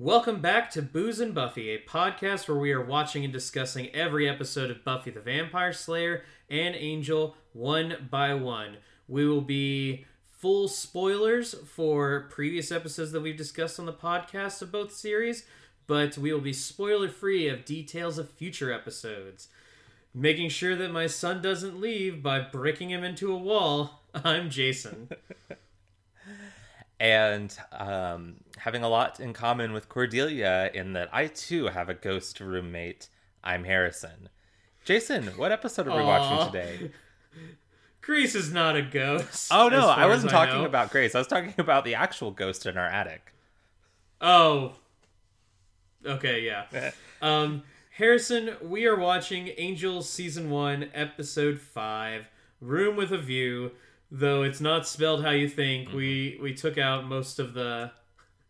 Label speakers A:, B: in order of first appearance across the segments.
A: Welcome back to Booze and Buffy, a podcast where we are watching and discussing every episode of Buffy the Vampire Slayer and Angel one by one. We will be full spoilers for previous episodes that we've discussed on the podcast of both series, but we will be spoiler free of details of future episodes. Making sure that my son doesn't leave by breaking him into a wall, I'm Jason.
B: and um, having a lot in common with Cordelia in that I too have a ghost roommate. I'm Harrison. Jason, what episode are we watching today?
A: Grace is not a ghost.
B: Oh no, I wasn't
A: as
B: talking
A: know.
B: about Grace. I was talking about the actual ghost in our attic.
A: Oh. Okay, yeah. um, Harrison, we are watching Angels season one, episode five, Room with a View. Though it's not spelled how you think, we we took out most of the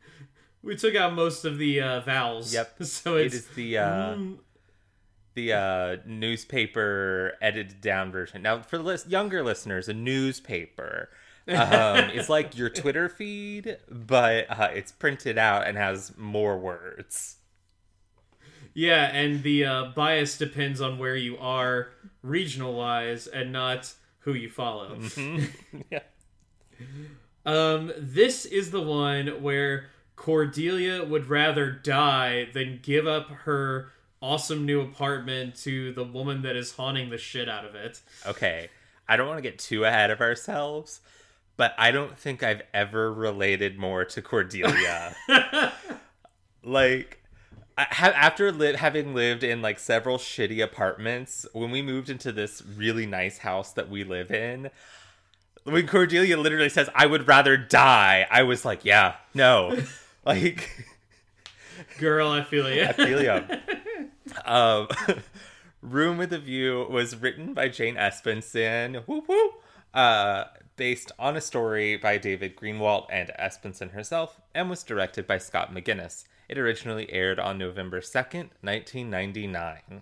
A: we took out most of the uh, vowels.
B: Yep.
A: So
B: It
A: it's
B: the uh,
A: mm,
B: the uh, newspaper edited down version. Now, for the lis- younger listeners, a newspaper um, is like your Twitter feed, but uh, it's printed out and has more words.
A: yeah, and the uh, bias depends on where you are regional wise and not who you follow.
B: yeah.
A: Um, this is the one where Cordelia would rather die than give up her awesome new apartment to the woman that is haunting the shit out of it.
B: Okay, I don't want to get too ahead of ourselves, but I don't think I've ever related more to Cordelia. like, after li- having lived in like several shitty apartments, when we moved into this really nice house that we live in, when Cordelia literally says, "I would rather die," I was like, "Yeah, no." like,
A: Girl, I feel you.
B: I feel ya. Um, Room with a View was written by Jane Espenson, whoop whoop, uh, based on a story by David Greenwalt and Espenson herself, and was directed by Scott McGinnis. It originally aired on November 2nd, 1999.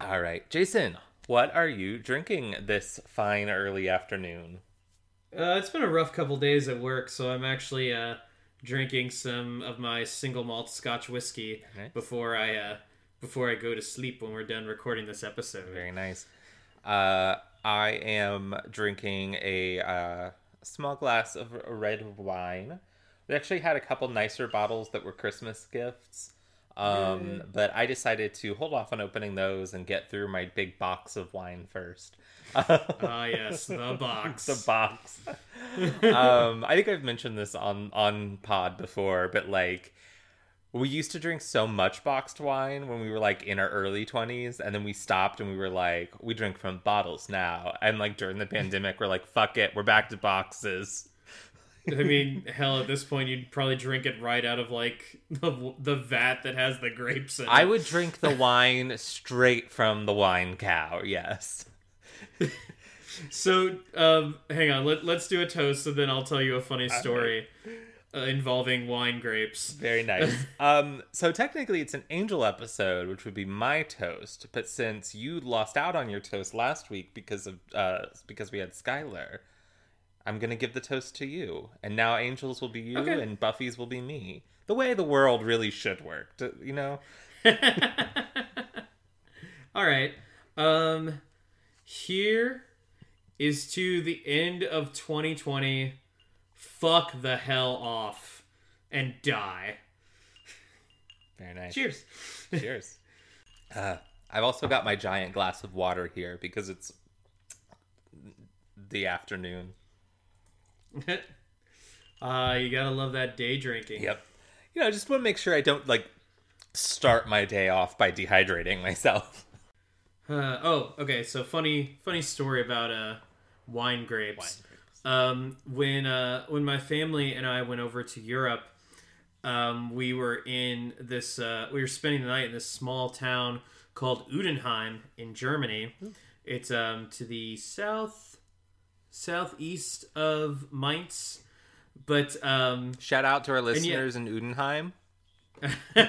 B: All right, Jason, what are you drinking this fine early afternoon?
A: Uh, it's been a rough couple days at work, so I'm actually uh, drinking some of my single malt Scotch whiskey
B: Nice.
A: before I uh, before I go to sleep when we're done recording this episode.
B: Very nice. Uh, I am drinking a uh, small glass of red wine. We actually had a couple nicer bottles that were Christmas gifts, um, but I decided to hold off on opening those and get through my big box of wine first.
A: Ah, yes, the box.
B: the box. um, I think I've mentioned this on on pod before, but like we used to drink so much boxed wine when we were like in our early 20s and then we stopped and we were like we drink from bottles now and like during the pandemic we're like fuck it we're back to boxes
A: I mean, hell, at this point, you'd probably drink it right out of like the, the vat that has the grapes in it.
B: i would drink the wine straight from the wine cow yes
A: So, um, hang on. Let, let's do a toast, and then I'll tell you a funny story uh, involving wine grapes.
B: Very nice. um, so technically, it's an angel episode, which would be my toast. But since you lost out on your toast last week because of uh, because we had Skylar, I'm gonna give the toast to you. And now angels will be you,
A: Okay.
B: and Buffy's will be me. The way the world really should work, you know.
A: All right. Um, here is to the end of 2020. Fuck the hell off and die.
B: Very nice.
A: Cheers.
B: Cheers. Uh, I've also got my giant glass of water here because it's the afternoon.
A: uh, you gotta love that day drinking.
B: Yep. You know, I just want to make sure I don't like start my day off by dehydrating myself.
A: Uh, oh, okay. So funny, funny story about uh, wine grapes. Um, when uh, when my family and I went over to Europe, um, we were in this. Uh, we were spending the night in this small town called Udenheim in Germany. It's um, to the south southeast of Mainz, but um,
B: Shout out to our
A: yeah-
B: listeners in Udenheim.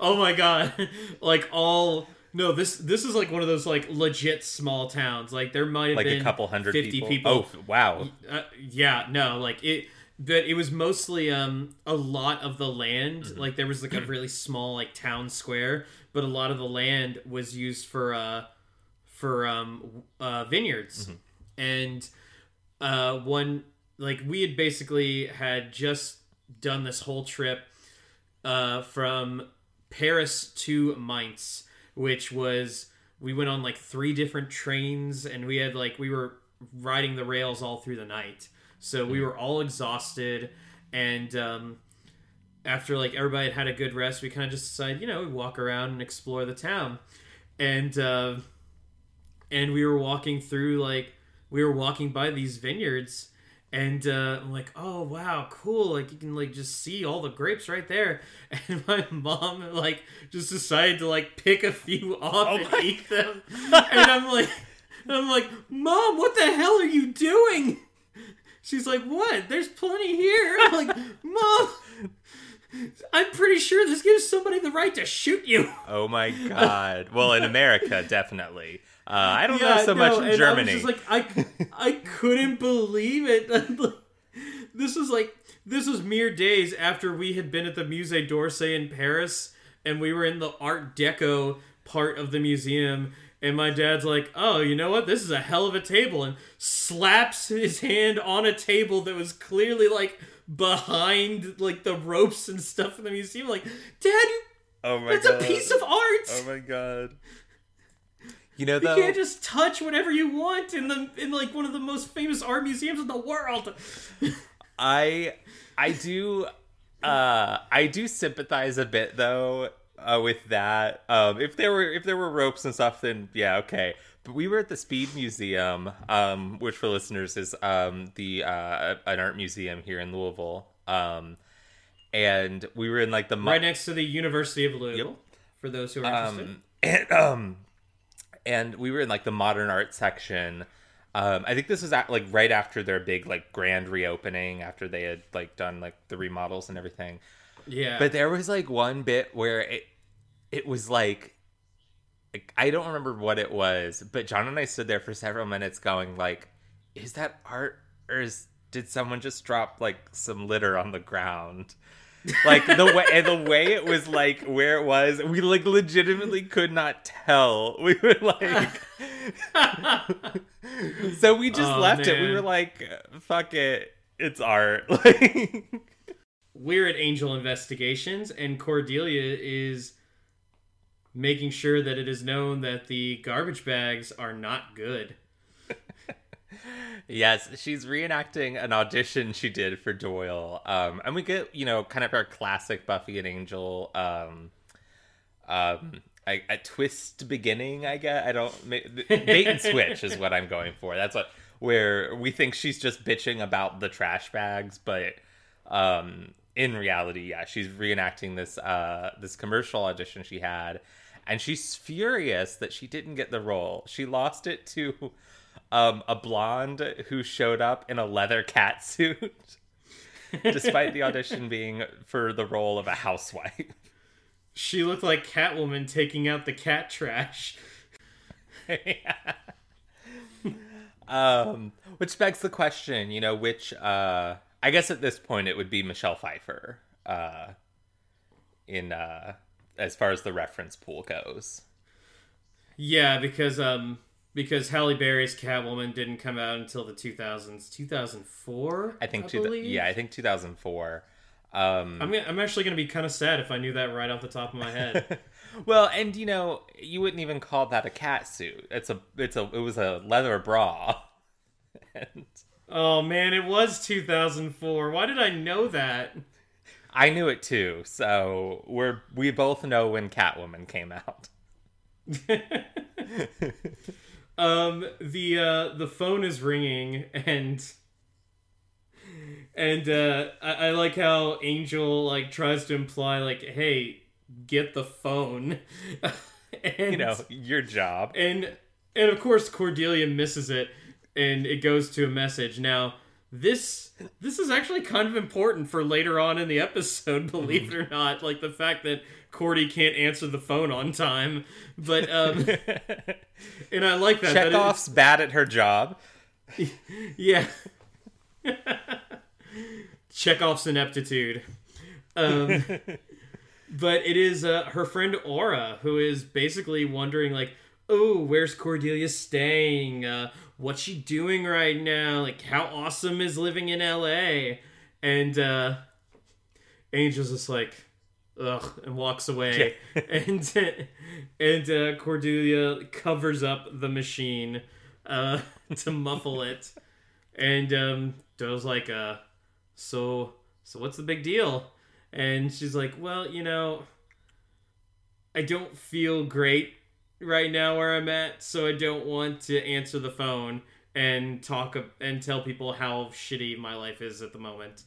A: oh my god! Like all no, this this is like one of those like legit small towns. Like there might have
B: Like
A: been
B: a couple hundred
A: fifty
B: people.
A: people.
B: Oh wow.
A: Uh, yeah, no, like it, but it was mostly um a lot of the land.
B: Mm-hmm.
A: Like there was like a really small like town square, but a lot of the land was used for uh for um uh vineyards,
B: Mm-hmm.
A: And uh one like we had basically had just done this whole trip uh from Paris to Mainz, which was we went on like three different trains and we had like we were riding the rails all through the night. So we were all exhausted and um after like everybody had had a good rest, we kind of just decided, you know, we walk around and explore the town. And uh and we were walking through like we were walking by these vineyards and uh, I'm like, oh wow, cool! Like you can like just see all the grapes right there. And my mom like just decided to like pick a few off
B: Oh
A: and
B: my-
A: eat them. and I'm like, I'm like, mom, what the hell are you doing? She's like, what? There's plenty here. I'm like, mom, I'm pretty sure this gives somebody the right to shoot you.
B: Oh my god. Well, in America, definitely. Uh, I don't know so
A: no,
B: much in Germany.
A: I was like, I, I couldn't believe it. this was like, this was mere days after we had been at the Musée d'Orsay in Paris, and we were in the Art Deco part of the museum. And my dad's like, "Oh, you know what? This is a hell of a table," and slaps his hand on a table that was clearly like behind like the ropes and stuff in the museum. Like, Dad, you,
B: oh my
A: that's
B: god.
A: a piece of art.
B: Oh my god. You know
A: You can't just touch whatever you want in the in like one of the most famous art museums in the world.
B: I I do uh I do sympathize a bit though uh, with that. Um if there were if there were ropes and stuff then yeah, okay. But we were at the Speed Museum, um, which for listeners is um the uh an art museum here in Louisville. Um and we were in like the mo-
A: right next to the University of Louisville.
B: Yep.
A: For those who are interested.
B: um, and um and we were in like the modern art section. Um i think this was at, like right after their big like grand reopening after they had like done like the remodels and everything.
A: Yeah.
B: but there was like one bit where it it was like like, i don't remember what it was but john and i stood there for several minutes going like is that art or is did someone just drop like some litter on the ground like the way and the way it was like where it was we like legitimately could not tell. We were like so we just
A: Oh,
B: left it. We were like fuck it. It's art. Like
A: We're at Angel Investigations, and Cordelia is making sure that it is known that the garbage bags are not good.
B: Yes, she's reenacting an audition she did for Doyle. Um, and we get, you know, kind of our classic Buffy and Angel um, um, a, a twist beginning, I guess. I don't bait and switch is what I'm going for. That's what where we think she's just bitching about the trash bags, but um, in reality, yeah, she's reenacting this uh, this commercial audition she had, and she's furious that she didn't get the role. She lost it to um, a blonde who showed up in a leather cat suit, despite the audition being for the role of a housewife.
A: She looked like Catwoman taking out the cat trash.
B: um, which begs the question, you know, which uh, I guess at this point it would be Michelle Pfeiffer, uh, in uh, as far as the reference pool goes.
A: Yeah, because um because Halle Berry's Catwoman didn't come out until the 2000s, 2004.
B: I think
A: I
B: two,
A: believe?
B: yeah, I think 2004. Um,
A: I'm I'm actually gonna be kind of sad if I knew that right off the top of my head.
B: well, and you know, you wouldn't even call that a cat suit. It's a, it's a, it was a leather bra. and
A: oh man, it was 2004. Why did I know that?
B: I knew it too. So we're, we both know when Catwoman came out.
A: um the uh the phone is ringing and and uh I, I like how angel like tries to imply like hey get the phone and
B: You know, your job.
A: and and of course cordelia misses it and it goes to a message now this this is actually kind of important for later on in the episode, believe it or not. Like the fact that Cordy can't answer the phone on time, but um, and I like that. that
B: Chekhov's bad at her job.
A: yeah. Chekhov's ineptitude. Um, but it is uh, her friend Aura who is basically wondering, like, oh, where's Cordelia staying? Uh, what's she doing right now? Like, how awesome is living in LA? And uh, Angel's just like, ugh, and walks away. and and uh, Cordelia covers up the machine uh, to muffle it. And um, Doyle's like, uh, so so what's the big deal? And she's like, well, you know, I don't feel great right now where I'm at, so I don't want to answer the phone and talk and tell people how shitty my life is at the moment.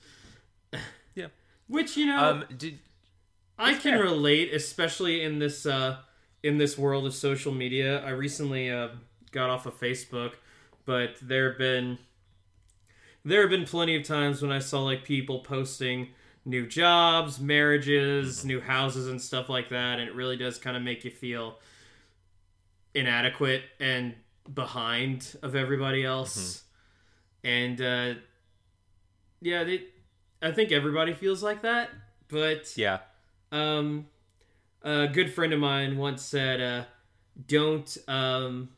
B: Yeah.
A: Which you know,
B: Um, did
A: I can
B: fair.
A: relate, especially in this uh, in this world of social media. I recently uh, got off of Facebook, but there have been there have been plenty of times when I saw like people posting new jobs, marriages, new houses, and stuff like that, and it really does kind of make you feel inadequate and behind of everybody else. And uh, yeah, they, I think everybody feels like that, but
B: yeah.
A: Um, a good friend of mine once said, uh, "Don't um,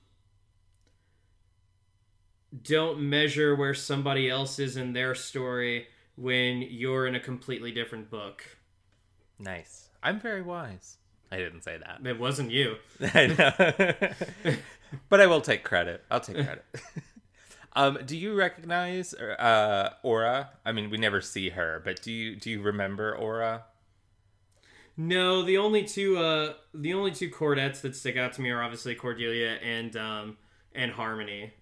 A: don't measure where somebody else is in their story when you're in a completely different book."
B: Nice. I'm very wise. I didn't say that.
A: It wasn't you.
B: I know. but I will take credit. I'll take credit. um, do you recognize uh, Aura? I mean, we never see her, but do you do you remember Aura?
A: No, the only two uh, the only two Cordettes that stick out to me are obviously Cordelia and um, and Harmony.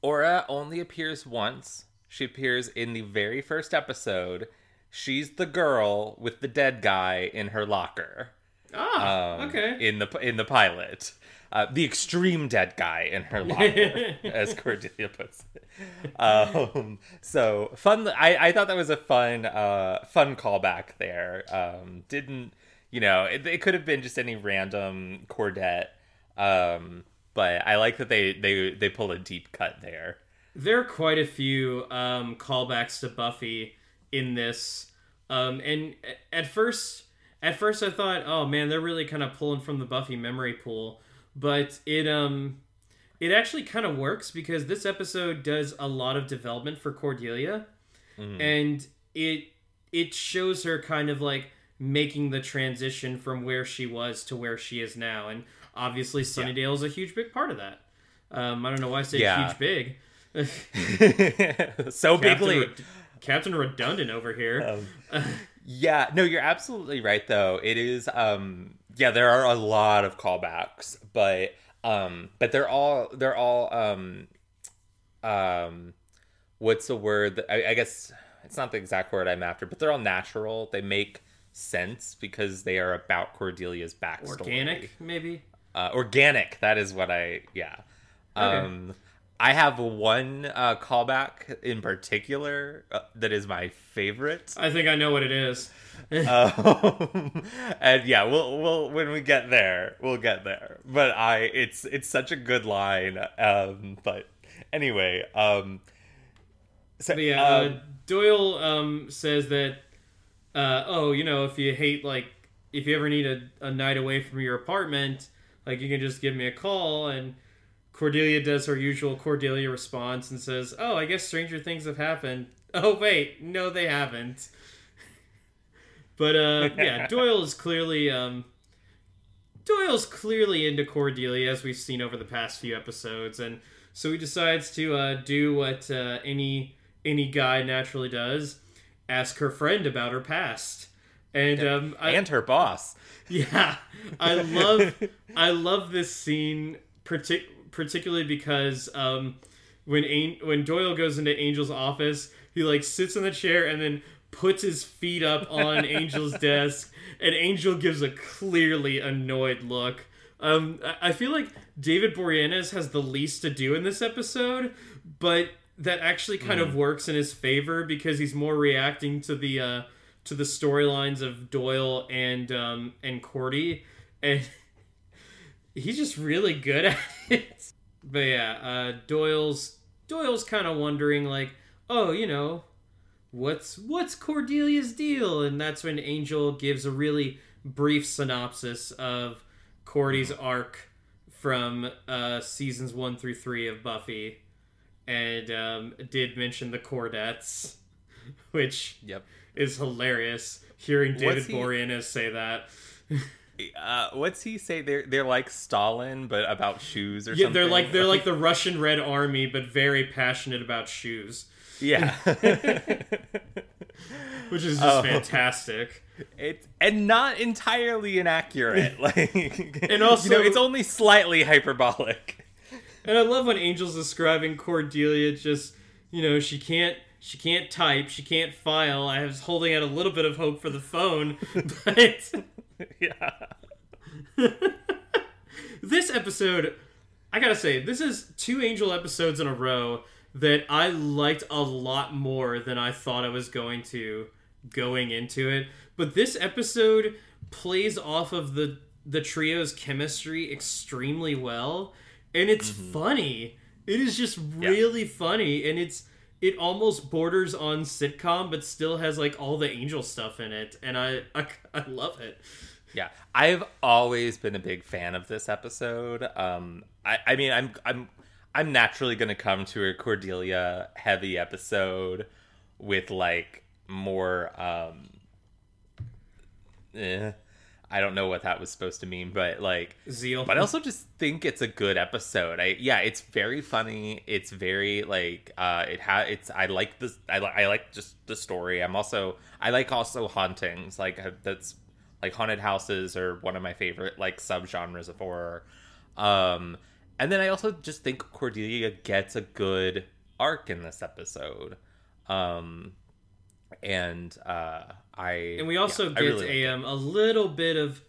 B: Aura only appears once. She appears in the very first episode. She's the girl with the dead guy in her locker.
A: Ah,
B: um,
A: okay.
B: In the in the pilot, uh, the extreme dead guy in her locker, as Cordelia puts it. Um, so fun. I, I thought that was a fun uh, fun callback there. Um, didn't you know? It, it could have been just any random Cordette, um, but I like that they they they pull a deep cut there.
A: There are quite a few um, callbacks to Buffy in this, um, and at first, at first I thought, oh man, they're really kind of pulling from the Buffy memory pool, but it um, it actually kind of works because this episode does a lot of development for Cordelia, and it it shows her kind of like making the transition from where she was to where she is now, and obviously Sunnydale is a huge big part of that. Um, I don't know why I say
B: Yeah.
A: huge big.
B: so
A: Captain,
B: bigly.
A: Red- Captain Redundant over here.
B: Yeah, no, you're absolutely right though. It is um yeah, there are a lot of callbacks, but um but they're all they're all um um what's the word that, I, I guess it's not the exact word I'm after, but they're all natural. They make sense because they are about Cordelia's backstory.
A: Organic, maybe.
B: Uh, organic, that is what I yeah. Um I have one uh, callback in particular uh, that is my favorite.
A: I think I know what it is.
B: um, and yeah, we'll we'll when we get there, we'll get there. But I, it's it's such a good line. Um, but anyway, um, so
A: But yeah, uh,
B: um,
A: Doyle um, says that, uh, oh, you know, if you hate, like, if you ever need a, a night away from your apartment, like, you can just give me a call. And Cordelia does her usual Cordelia response and says, oh, I guess stranger things have happened. Oh, wait, no, they haven't. But, uh, yeah, Doyle is clearly, um, Doyle's clearly into Cordelia, as we've seen over the past few episodes, and so he decides to uh, do what uh, any any guy naturally does: ask her friend about her past. And um, I,
B: and her boss.
A: yeah, I love I love this scene partic- particularly because um, when An- when Doyle goes into Angel's office, he like sits in the chair and then puts his feet up on Angel's desk, and Angel gives a clearly annoyed look. Um, I- I feel like David Boreanaz has the least to do in this episode, but that actually kind of works in his favor because he's more reacting to the uh, to the storylines of Doyle and um, and Cordy, and he's just really good at it. But yeah, uh, Doyle's Doyle's kind of wondering like, oh, you know, what's what's Cordelia's deal? And that's when Angel gives a really brief synopsis of Cordy's arc from uh, seasons one through three of Buffy, and um, did mention the Cordettes, which
B: Yep.
A: is hilarious. Hearing David
B: he-
A: Boreanaz say that.
B: Uh, what's he say? They're they're like Stalin, but about shoes or
A: Yeah,
B: something.
A: they're like they're like the Russian Red Army, but very passionate about shoes,
B: yeah.
A: which is just
B: Oh.
A: fantastic.
B: It's and not entirely inaccurate. Like,
A: And also-
B: you know, it's only slightly hyperbolic.
A: And I love when Angel's describing Cordelia. Just you know, she can't she can't type, she can't file. I was holding out a little bit of hope for the phone, but
B: yeah.
A: this episode, I gotta say, this is two Angel episodes in a row that I liked a lot more than I thought I was going to going into it. But this episode plays off of the the trio's chemistry extremely well, and it's mm-hmm. funny. It is just really funny, and it's it almost borders on sitcom, but still has like all the Angel stuff in it, and I I, I love it.
B: Yeah, I've always been a big fan of this episode. Um, I, I mean, I'm, I'm, I'm naturally to come to a Cordelia heavy episode with like more. Um, eh, I don't know what that was supposed to mean, but like,
A: Zeal,
B: but I also just think it's a good episode. I yeah, it's very funny. It's very like uh it ha it's I like this I li- I like just the story. I'm also I like also hauntings. Like uh, that's like haunted houses are one of my favorite like subgenres of horror. Um and then I also just think Cordelia gets a good arc in this episode. Um and uh I
A: and we also
B: yeah,
A: get
B: really
A: a um, a little bit of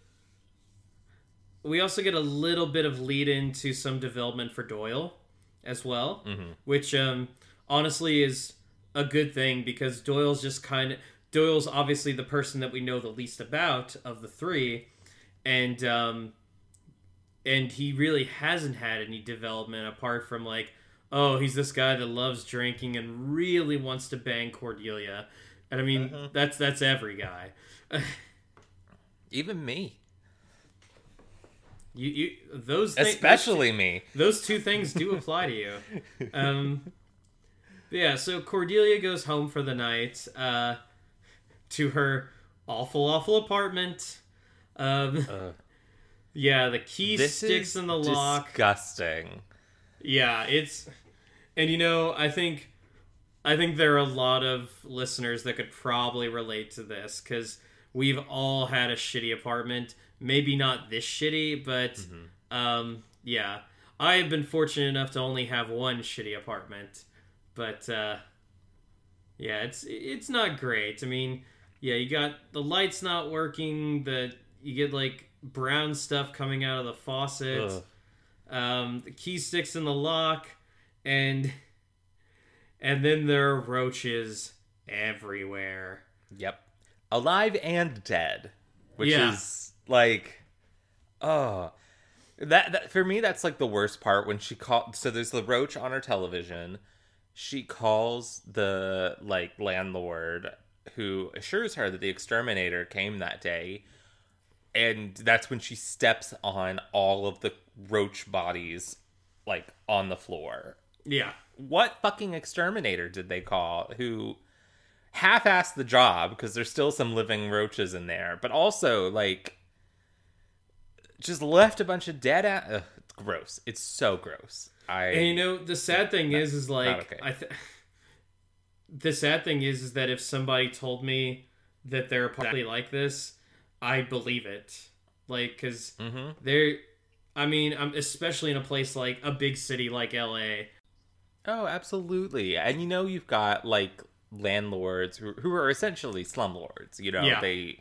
A: we also get a little bit of lead into some development for Doyle as well,
B: Mm-hmm.
A: which um, honestly is a good thing because Doyle's just kind of Doyle's obviously the person that we know the least about of the three, and um, and he really hasn't had any development apart from like oh he's this guy that loves drinking and really wants to bang Cordelia, and I mean
B: Uh-huh.
A: that's that's every guy.
B: even me.
A: You you those thi-
B: Especially me.
A: those two things do apply to you. Um, yeah, so Cordelia goes home for the night uh, to her awful, awful apartment. Um,
B: Ugh.
A: yeah, the key
B: This
A: sticks
B: is
A: in the lock.
B: Disgusting.
A: Yeah, it's and you know, I think I think there are a lot of listeners that could probably relate to this cuz we've all had a shitty apartment. Maybe not this shitty, but um yeah. I have been fortunate enough to only have one shitty apartment. But uh yeah, it's it's not great. I mean, yeah, you got the lights not working, the you get like brown stuff coming out of the faucet um, the key sticks in the lock, and and then there are roaches everywhere.
B: Yep. Alive and dead. Which
A: Yeah.
B: is like oh that, that for me that's like the worst part when she called so there's the roach on her television. She calls the like landlord who assures her that the exterminator came that day. And that's when she steps on all of the roach bodies like on the floor.
A: Yeah,
B: what fucking exterminator did they call who half-assed the job because there's still some living roaches in there but also like just left a bunch of dead a- Ugh, it's gross it's so gross i
A: and you know the sad thing is, is like
B: okay.
A: I. Th- the sad thing is, is that if somebody told me that they're probably like this, I believe it. Like, because
B: Mhm.
A: they're. I mean, I'm especially in a place like a big city like LA.
B: Oh absolutely and you know you've got like landlords who, who are essentially slumlords you know
A: Yeah.
B: they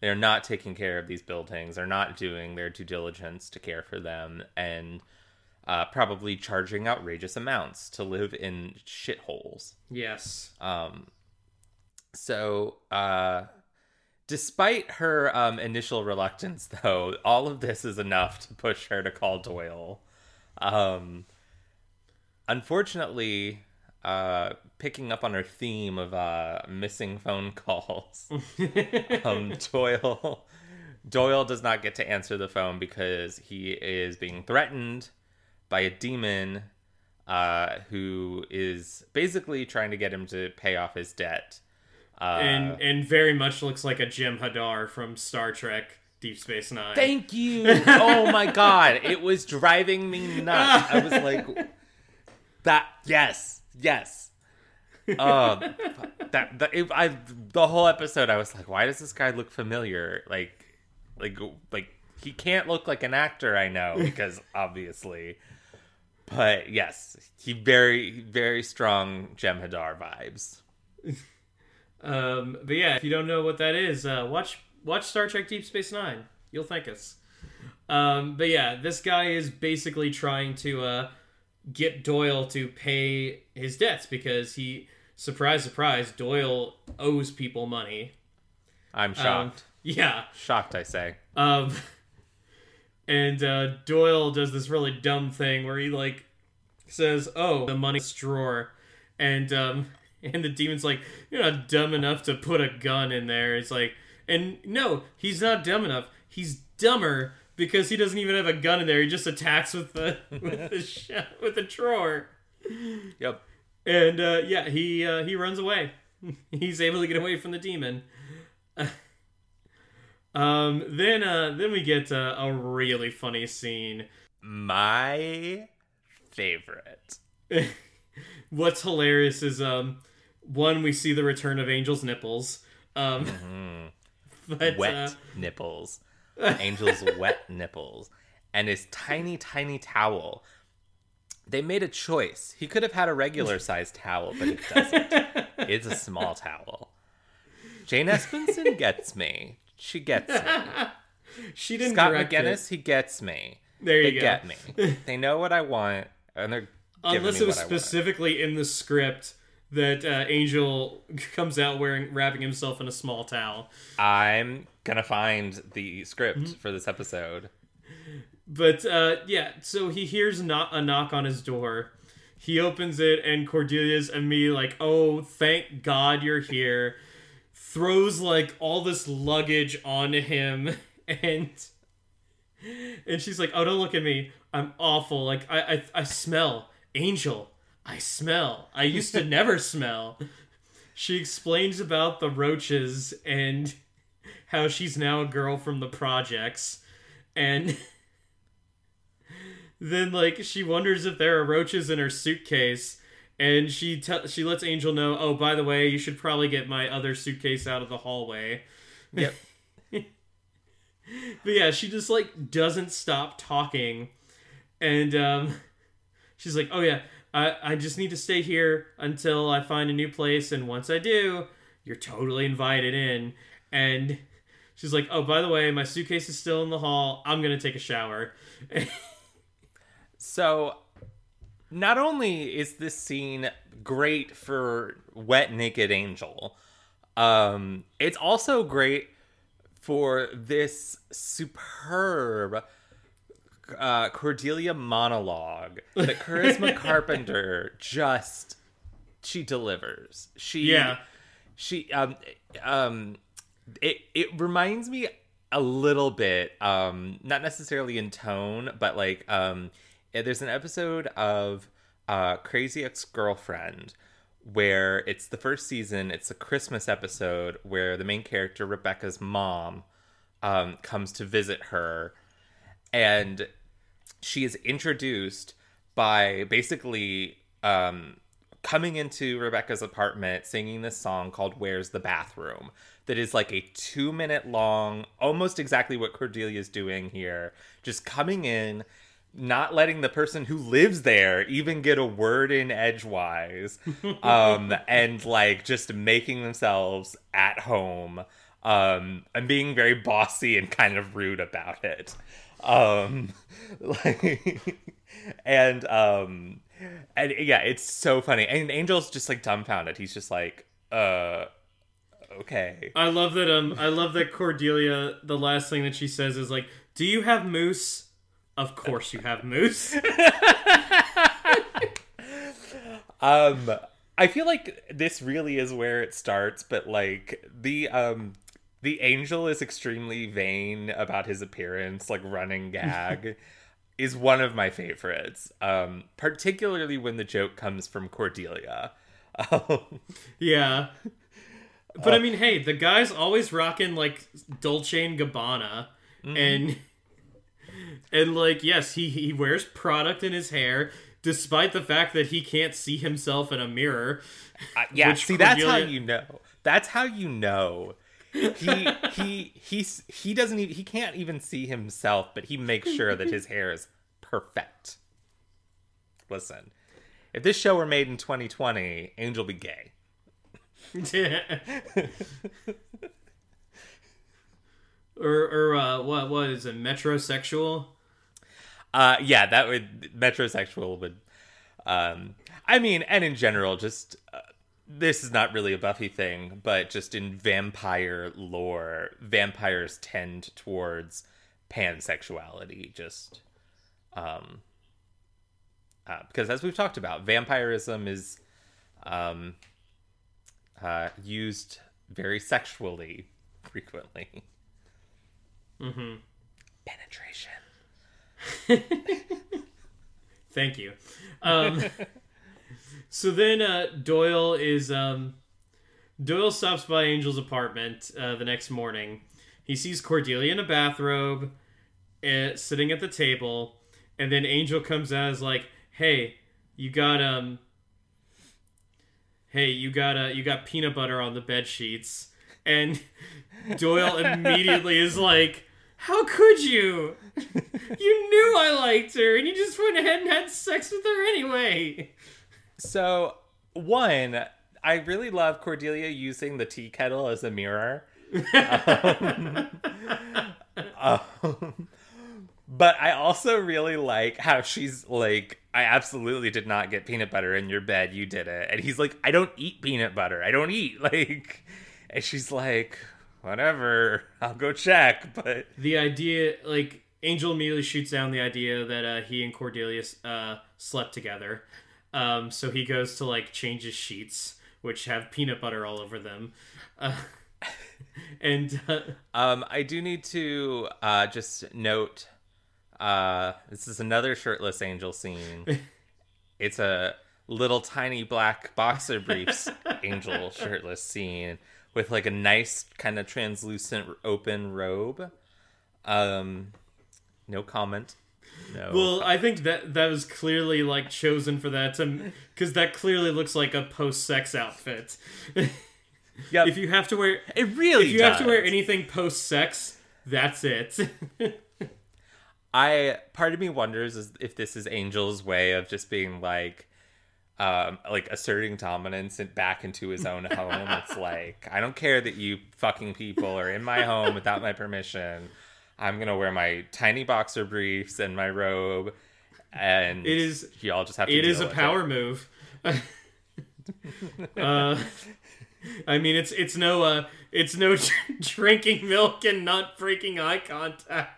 B: they're not taking care of these buildings they're not doing their due diligence to care for them and uh, probably charging outrageous amounts to live in shitholes.
A: Yes.
B: Um, so, uh, despite her um, initial reluctance, though, all of this is enough to push her to call Doyle. Um, unfortunately, uh, picking up on our theme of uh, missing phone calls, um, Doyle Doyle does not get to answer the phone because he is being threatened by a demon uh, who is basically trying to get him to pay off his debt. Uh,
A: and and very much looks like a Jem'Hadar from Star Trek Deep Space Nine.
B: Thank you. oh my god, it was driving me nuts. I was like, that. Yes, yes. Oh, that, it, I the whole episode, I was like, why does this guy look familiar? Like, like, like he can't look like an actor I know because obviously. But yes, he very very strong Jem'Hadar vibes.
A: Um, but yeah, if you don't know what that is, uh, watch watch Star Trek Deep Space Nine. You'll thank us. Um, but yeah, this guy is basically trying to uh, get Doyle to pay his debts because he, surprise, surprise, Doyle owes people money.
B: I'm shocked.
A: Um, yeah.
B: Shocked, I say.
A: Um, and uh, Doyle does this really dumb thing where he like says, "Oh, the money's drawer," and um, and the demon's like, "You're not dumb enough to put a gun in there." It's like, and no, he's not dumb enough. He's dumber because he doesn't even have a gun in there. He just attacks with the with the sh- with the drawer.
B: Yep.
A: And uh, yeah, he uh, he runs away. He's able to get away from the demon. um, then uh, then we get uh, a really funny scene.
B: My favorite.
A: What's hilarious is um one we see the return of Angel's nipples. Um, but
B: wet
A: uh,
B: nipples. Angel's wet nipples. And his tiny, tiny towel. They made a choice. He could have had a regular sized towel, but it doesn't. it's a small towel. Jane Espenson gets me. She gets me.
A: she didn't
B: Scott
A: direct it.
B: McGinnis, he gets me.
A: There you
B: they
A: go.
B: get me. They know what I want, and they're
A: Unless it was specifically in the script that uh, Angel comes out wearing wrapping himself in a small towel.
B: I'm gonna find the script
A: Mm-hmm.
B: for this episode.
A: But uh, yeah, so he hears not a knock on his door. He opens it, and Cordelia's and me like, "Oh, thank God you're here." Throws like all this luggage on him, and and she's like, "Oh, don't look at me. I'm awful. Like I I, I smell angel. I smell. I used to never smell." She explains about the roaches and how she's now a girl from the projects, and. then like she wonders if there are roaches in her suitcase. And she te- she lets angel know oh by the way you should probably get my other suitcase out of the hallway.
B: Yep.
A: but yeah she just like doesn't stop talking. And um she's like oh yeah i i just need to stay here until i find a new place. And once i do you're totally invited in and she's like oh by the way my suitcase is still in the hall i'm gonna take a shower
B: So, not only is this scene great for Wet Naked Angel, um, it's also great for this superb uh, Cordelia monologue that Charisma Carpenter just she delivers. She
A: Yeah.
B: she um um it it reminds me a little bit um not necessarily in tone but like um there's an episode of uh crazy ex-girlfriend where it's the first season it's a christmas episode where the main character rebecca's mom um comes to visit her. And she is introduced by basically um, coming into Rebecca's apartment singing this song called Where's the Bathroom that is like a two minute long, almost exactly what Cordelia's doing here. Just coming in, not letting the person who lives there even get a word in edgewise, um, and like just making themselves at home. um, and being very bossy and kind of rude about it. Um, like, and um, and yeah, it's so funny. And Angel's just like dumbfounded. He's just like, uh, okay.
A: I love that. Um, I love that Cordelia. The last thing that she says is like, "Do you have mousse?" Of course you have mousse.
B: um, I feel like this really is where it starts, but like the um the angel is extremely vain about his appearance, like running gag. is one of my favorites, um, particularly when the joke comes from Cordelia. Um,
A: yeah. But uh, I mean, hey, the guy's always rocking like Dolce and Gabbana, mm-hmm. and and like yes, he he wears product in his hair, despite the fact that he can't see himself in a mirror.
B: Uh, yeah, see, Cordelia... that's how you know. That's how you know. he he he's he doesn't even he can't even see himself, but he makes sure that his hair is perfect. Listen, if this show were made in 2020, Angel be gay.
A: or or uh, what what is it? Metrosexual.
B: Uh, yeah, that would metrosexual would. Um, I mean, and in general, just uh, this is not really a Buffy thing, but just in vampire lore, vampires tend towards pansexuality. Just um, uh, because as we've talked about, vampirism is um, uh, used very sexually frequently.
A: Mm-hmm.
B: Penetration.
A: Thank you. Um, so then uh, Doyle is um, Doyle stops by Angel's apartment uh, the next morning. He sees Cordelia in a bathrobe, uh, sitting at the table, and then Angel comes out as like, "Hey, you got um, hey, you got uh, you got peanut butter on the bed sheets," and Doyle immediately is like how could you? you knew I liked her, and you just went ahead and had sex with her anyway.
B: So, one, I really love Cordelia using the tea kettle as a mirror. um, um, but I also really like how she's like, I absolutely did not get peanut butter in your bed. You did it. And he's like, I don't eat peanut butter. I don't eat. Like, and she's like, whatever, I'll go check. But
A: the idea, like, Angel immediately shoots down the idea that uh, he and Cordelia uh, slept together. Um, so he goes to like change his sheets, which have peanut butter all over them. Uh, and uh,
B: um, I do need to uh, just note uh, this is another shirtless angel scene. it's a little tiny black boxer briefs angel shirtless scene with like a nice kind of translucent open robe. Um, no comment. No.
A: Well, I think that that was clearly like chosen for that to because that clearly looks like a post-sex outfit. yeah. If you have to wear
B: it, really.
A: If you
B: does.
A: have to wear anything post-sex, that's it.
B: I part of me wonders is if this is Angel's way of just being like, um, like asserting dominance back into his own home. It's like I don't care that you fucking people are in my home without my permission. I'm gonna wear my tiny boxer briefs and my robe, and
A: it is
B: y'all just have to.
A: It is a power it. move. uh, I mean, it's it's no uh, it's no drinking milk and not breaking eye contact.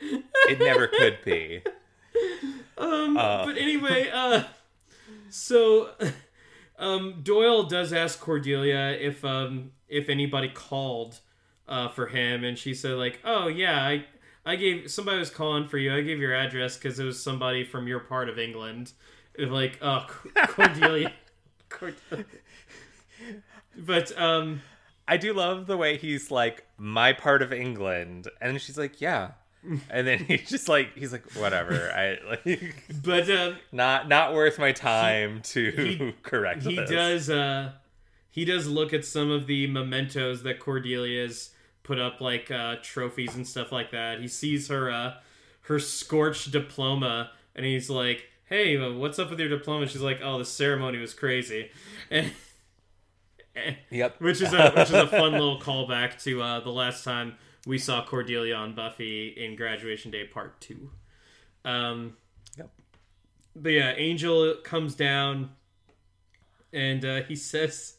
B: It never could be.
A: Um, uh, but anyway, uh, so, um, Doyle does ask Cordelia if um, if anybody called uh, for him, and she said like, "Oh yeah, I I gave somebody was calling for you. I gave your address because it was somebody from your part of England." Like, oh, Cordelia, Cordelia. But um,
B: I do love the way he's like my part of England, and she's like, "Yeah." And then he's just like he's like whatever i like
A: but uh,
B: not not worth my time he, to he, correct
A: he
B: this.
A: does uh he does look at some of the mementos that cordelia's put up like uh trophies and stuff like that he sees her uh her scorched diploma and he's like hey what's up with your diploma she's like oh the ceremony was crazy and
B: Yep.
A: which is a which is a fun little callback to uh, the last time we saw Cordelia on Buffy in Graduation Day Part Two. Um,
B: Yep.
A: But yeah, Angel comes down, and uh, he says,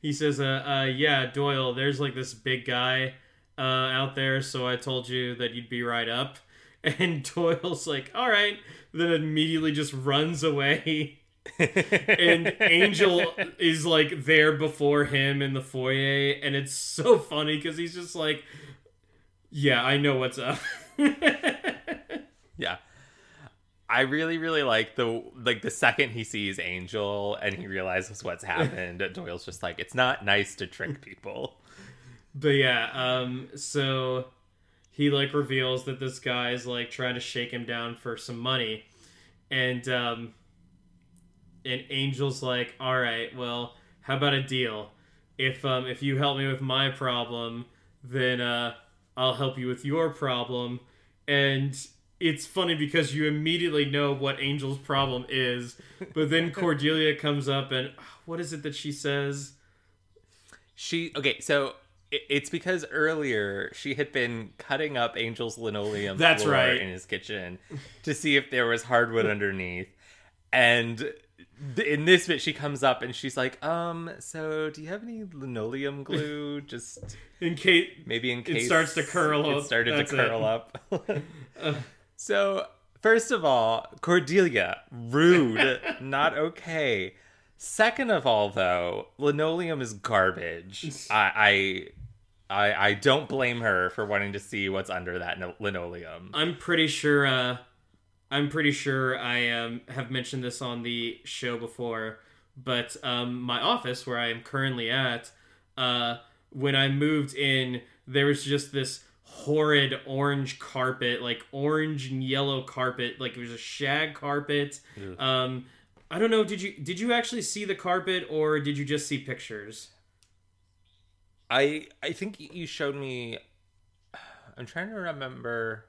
A: he says, uh, uh, yeah, Doyle, there's like this big guy uh, out there, so I told you that you'd be right up. And Doyle's like, all right, then immediately just runs away. And Angel is like there before him in the foyer, and it's so funny because he's just like, "Yeah, I know what's up."
B: Yeah. I really, really like the like the second he sees Angel and he realizes what's happened, Doyle's just like, it's not nice to trick people.
A: but yeah, um, so he like reveals that this guy is like trying to shake him down for some money, and um, and Angel's like, "All right, well, how about a deal? If um if you help me with my problem, then uh I'll help you with your problem." And it's funny because you immediately know what Angel's problem is, but then Cordelia comes up and what is it that she says?
B: She okay, so it's because earlier she had been cutting up Angel's linoleum
A: That's
B: floor
A: right.
B: in his kitchen to see if there was hardwood underneath. And in this bit she comes up and she's like, "Um, so do you have any linoleum glue just
A: In case
B: maybe in case it
A: starts to curl
B: it
A: up.
B: started to curl
A: it.
B: up." so, first of all, Cordelia, rude, not okay. Second of all, though, linoleum is garbage. I, I, I, I don't blame her for wanting to see what's under that no- linoleum.
A: I'm pretty sure. Uh, I'm pretty sure I um, have mentioned this on the show before, but um, my office where I am currently at, uh, when I moved in, there was just this horrid orange carpet, like orange and yellow carpet, like it was a shag carpet. Um, I don't know. Did you did you actually see the carpet or did you just see pictures?
B: I, I think you showed me. I'm trying to remember.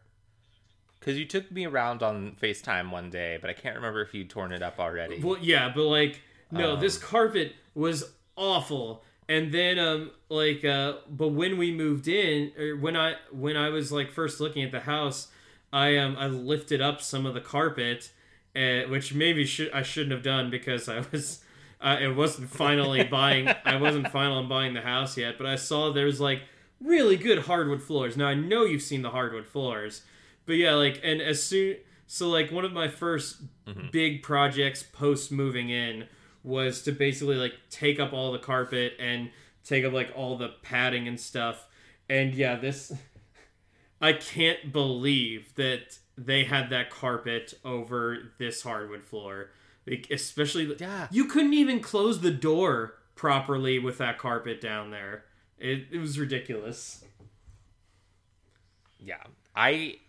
B: Because you took me around on FaceTime one day, but I can't remember if you'd torn it up already.
A: Well, yeah, but like, no,
B: Um,
A: this carpet was awful. And then, um, like, uh, but when we moved in, or when I when I was like first looking at the house, I um I lifted up some of the carpet, uh, which maybe should I shouldn't have done because I was. Uh, it wasn't finally buying. I wasn't final on buying the house yet, but I saw there's like really good hardwood floors. Now I know you've seen the hardwood floors, but yeah, like and as soon so like one of my 1st mm-hmm. big projects post moving in was to basically like take up all the carpet and take up like all the padding and stuff. And yeah, this I can't believe that they had that carpet over this hardwood floor. Like, especially
B: Yeah.
A: you couldn't even close the door properly with that carpet down there. It, it was ridiculous.
B: Yeah, I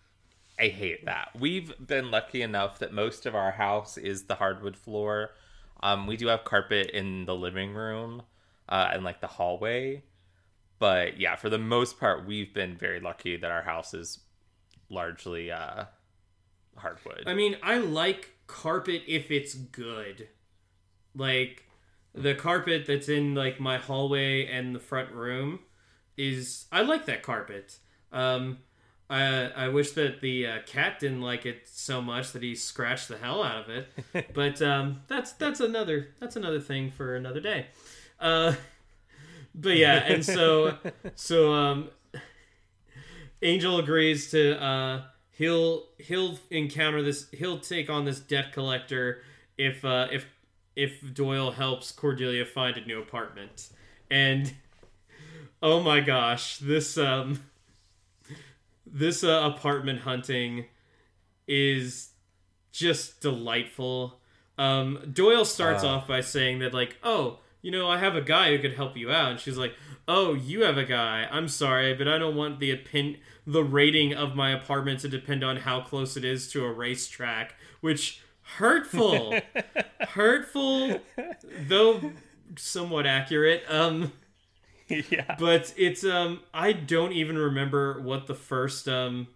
B: I hate that. We've been lucky enough that most of our house is the hardwood floor. Um, we do have carpet in the living room uh, and like the hallway, but yeah, for the most part, we've been very lucky that our house is largely uh, hardwood.
A: I mean, I like carpet if it's good. Like the carpet that's in like my hallway and the front room is I like that carpet. Um I I wish that the uh, cat didn't like it so much that he scratched the hell out of it. but um that's that's another that's another thing for another day. Uh but yeah, and so so um Angel agrees to uh he'll he'll encounter this he'll take on this debt collector if uh if if Doyle helps Cordelia find a new apartment. And oh my gosh, this um this uh, apartment hunting is just delightful. Um, Doyle starts
B: Uh.
A: off by saying that like, "Oh, you know, I have a guy who could help you out." And she's like, "Oh, you have a guy. I'm sorry, but I don't want the opin- the rating of my apartment to depend on how close it is to a racetrack." Which hurtful, hurtful, though somewhat accurate. Um,
B: yeah,
A: but it's um I don't even remember what the first um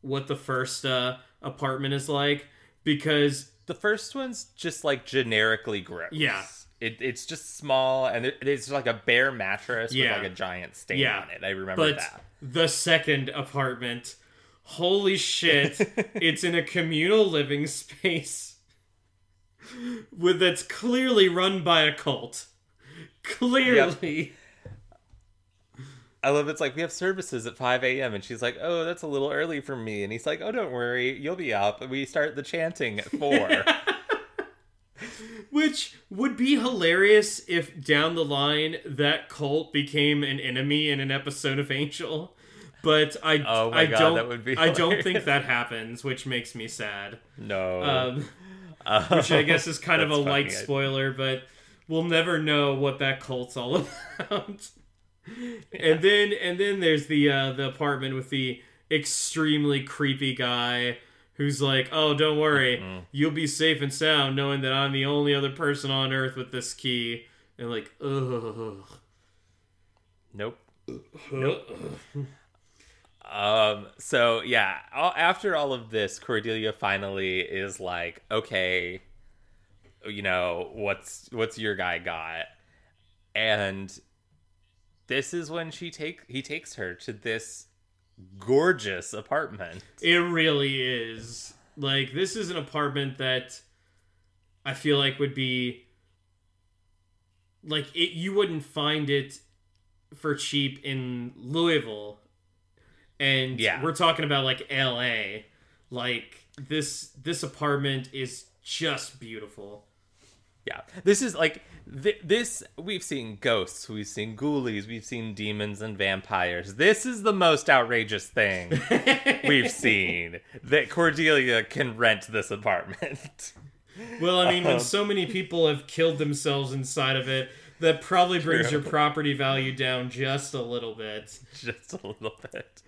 A: what the first uh apartment is like because
B: the first one's just like generically gross.
A: Yeah.
B: it, it's just small and it, it's like a bare mattress
A: Yeah.
B: with like a giant stain
A: Yeah.
B: on it. I remember
A: but
B: that.
A: the second apartment, holy shit, it's in a communal living space with that's clearly run by a cult. Clearly.
B: I love it's like we have services at 5 a.m. and she's like, oh, that's a little early for me. And he's like, oh, don't worry, you'll be up. And we start the chanting at four.
A: Which would be hilarious if down the line that cult became an enemy in an episode of Angel. But I,
B: Oh my
A: I
B: God,
A: don't,
B: that would be
A: I don't think that happens, which makes me sad.
B: no.
A: Um,
B: Um,
A: which I guess is kind of a light spoiler, but we'll never know what that cult's all about. and then and then there's the uh, the apartment with the extremely creepy guy who's like, "Oh, don't worry,
B: Mm-hmm.
A: you'll be safe and sound knowing that I'm the only other person on earth with this key." And like, ugh.
B: Nope. Um. So yeah, all, after all of this, Cordelia finally is like, okay, you know what's what's your guy got, and this is when she take he takes her to this gorgeous apartment.
A: It really is. Like this is an apartment that I feel like would be like it you wouldn't find it for cheap in Louisville. And
B: Yeah.
A: we're talking about like LA. Like this this apartment is just beautiful.
B: Yeah, this is like th- this. We've seen ghosts, we've seen ghoulies, we've seen demons and vampires. This is the most outrageous thing we've seen that Cordelia can rent this apartment.
A: Well, I mean,
B: Um,
A: when so many people have killed themselves inside of it, that probably brings
B: True.
A: your property value down just a little bit.
B: Just a little bit.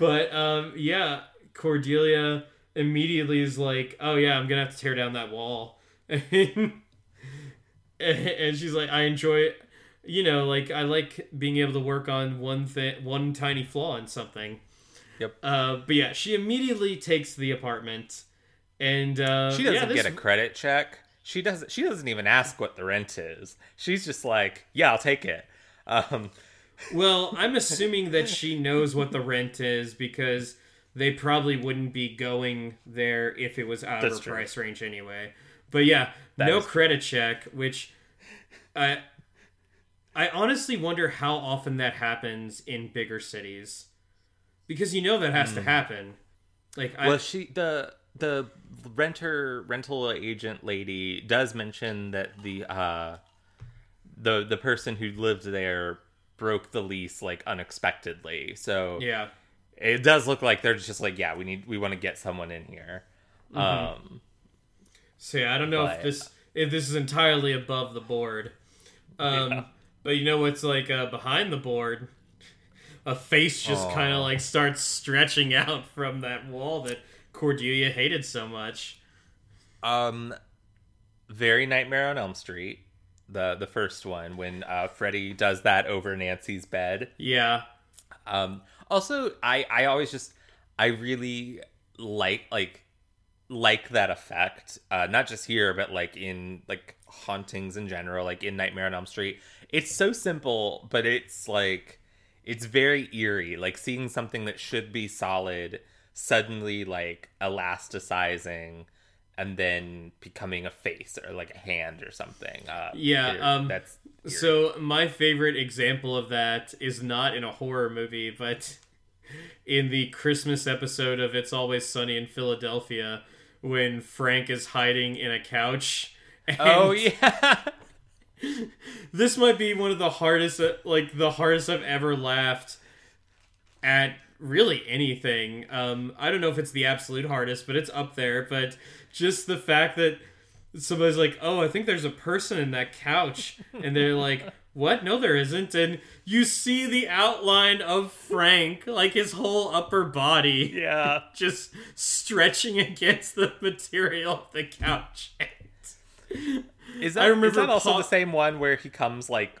A: But um, yeah, Cordelia immediately is like, "Oh yeah, I'm gonna have to tear down that wall," and, she's like, "I enjoy it." You know, like I like being able to work on one thing, one tiny flaw in something.
B: Yep.
A: Uh, but yeah, she immediately takes the apartment, and uh,
B: She doesn't
A: yeah, this-
B: get a credit check. She doesn't. She doesn't even ask what the rent is. She's just like, "Yeah, I'll take it." Um,
A: Well, I'm assuming that she knows what the rent is because they probably wouldn't be going there if it was out
B: That's
A: of her
B: true.
A: price range anyway. But yeah,
B: That
A: no
B: is
A: credit check, which I I honestly wonder how often that happens in bigger cities. Because you know that has to happen. Like I
B: Hmm. well, she the the renter rental agent lady does mention that the uh the the person who lived there broke the lease like unexpectedly. So
A: yeah.
B: it does look like they're just like, yeah, we need we want to get someone in here. Um
A: So yeah, I don't know if this if this is entirely above the board. Um
B: Yeah.
A: but you know what's like uh, behind the board? A face just kind of like starts stretching out from that wall that Cordelia hated so much.
B: um very Nightmare on Elm Street. The the first one when uh Freddy does that over Nancy's bed.
A: Yeah.
B: Um, also, I I always just I really like like like that effect. Uh, not just here, but like in like hauntings in general, like in Nightmare on Elm Street. It's so simple, but it's like it's very eerie. Like seeing something that should be solid suddenly like elasticizing and then becoming a face or like a hand or something. Uh,
A: Yeah,
B: it-
A: um,
B: that's eerie.
A: So my favorite example of that is not in a horror movie, but in the Christmas episode of It's Always Sunny in Philadelphia when Frank is hiding in a couch. And
B: oh yeah.
A: this might be one of the hardest like the hardest I've ever laughed at really anything. Um I don't know if it's the absolute hardest, but it's up there, but just the fact that somebody's like, "Oh, I think there's a person in that couch." And they're like, "What? No there isn't." And you see the outline of Frank, like his whole upper body
B: yeah.
A: just stretching against the material of the couch.
B: Is that,
A: I remember
B: is that also
A: Paul-
B: the same one where he comes like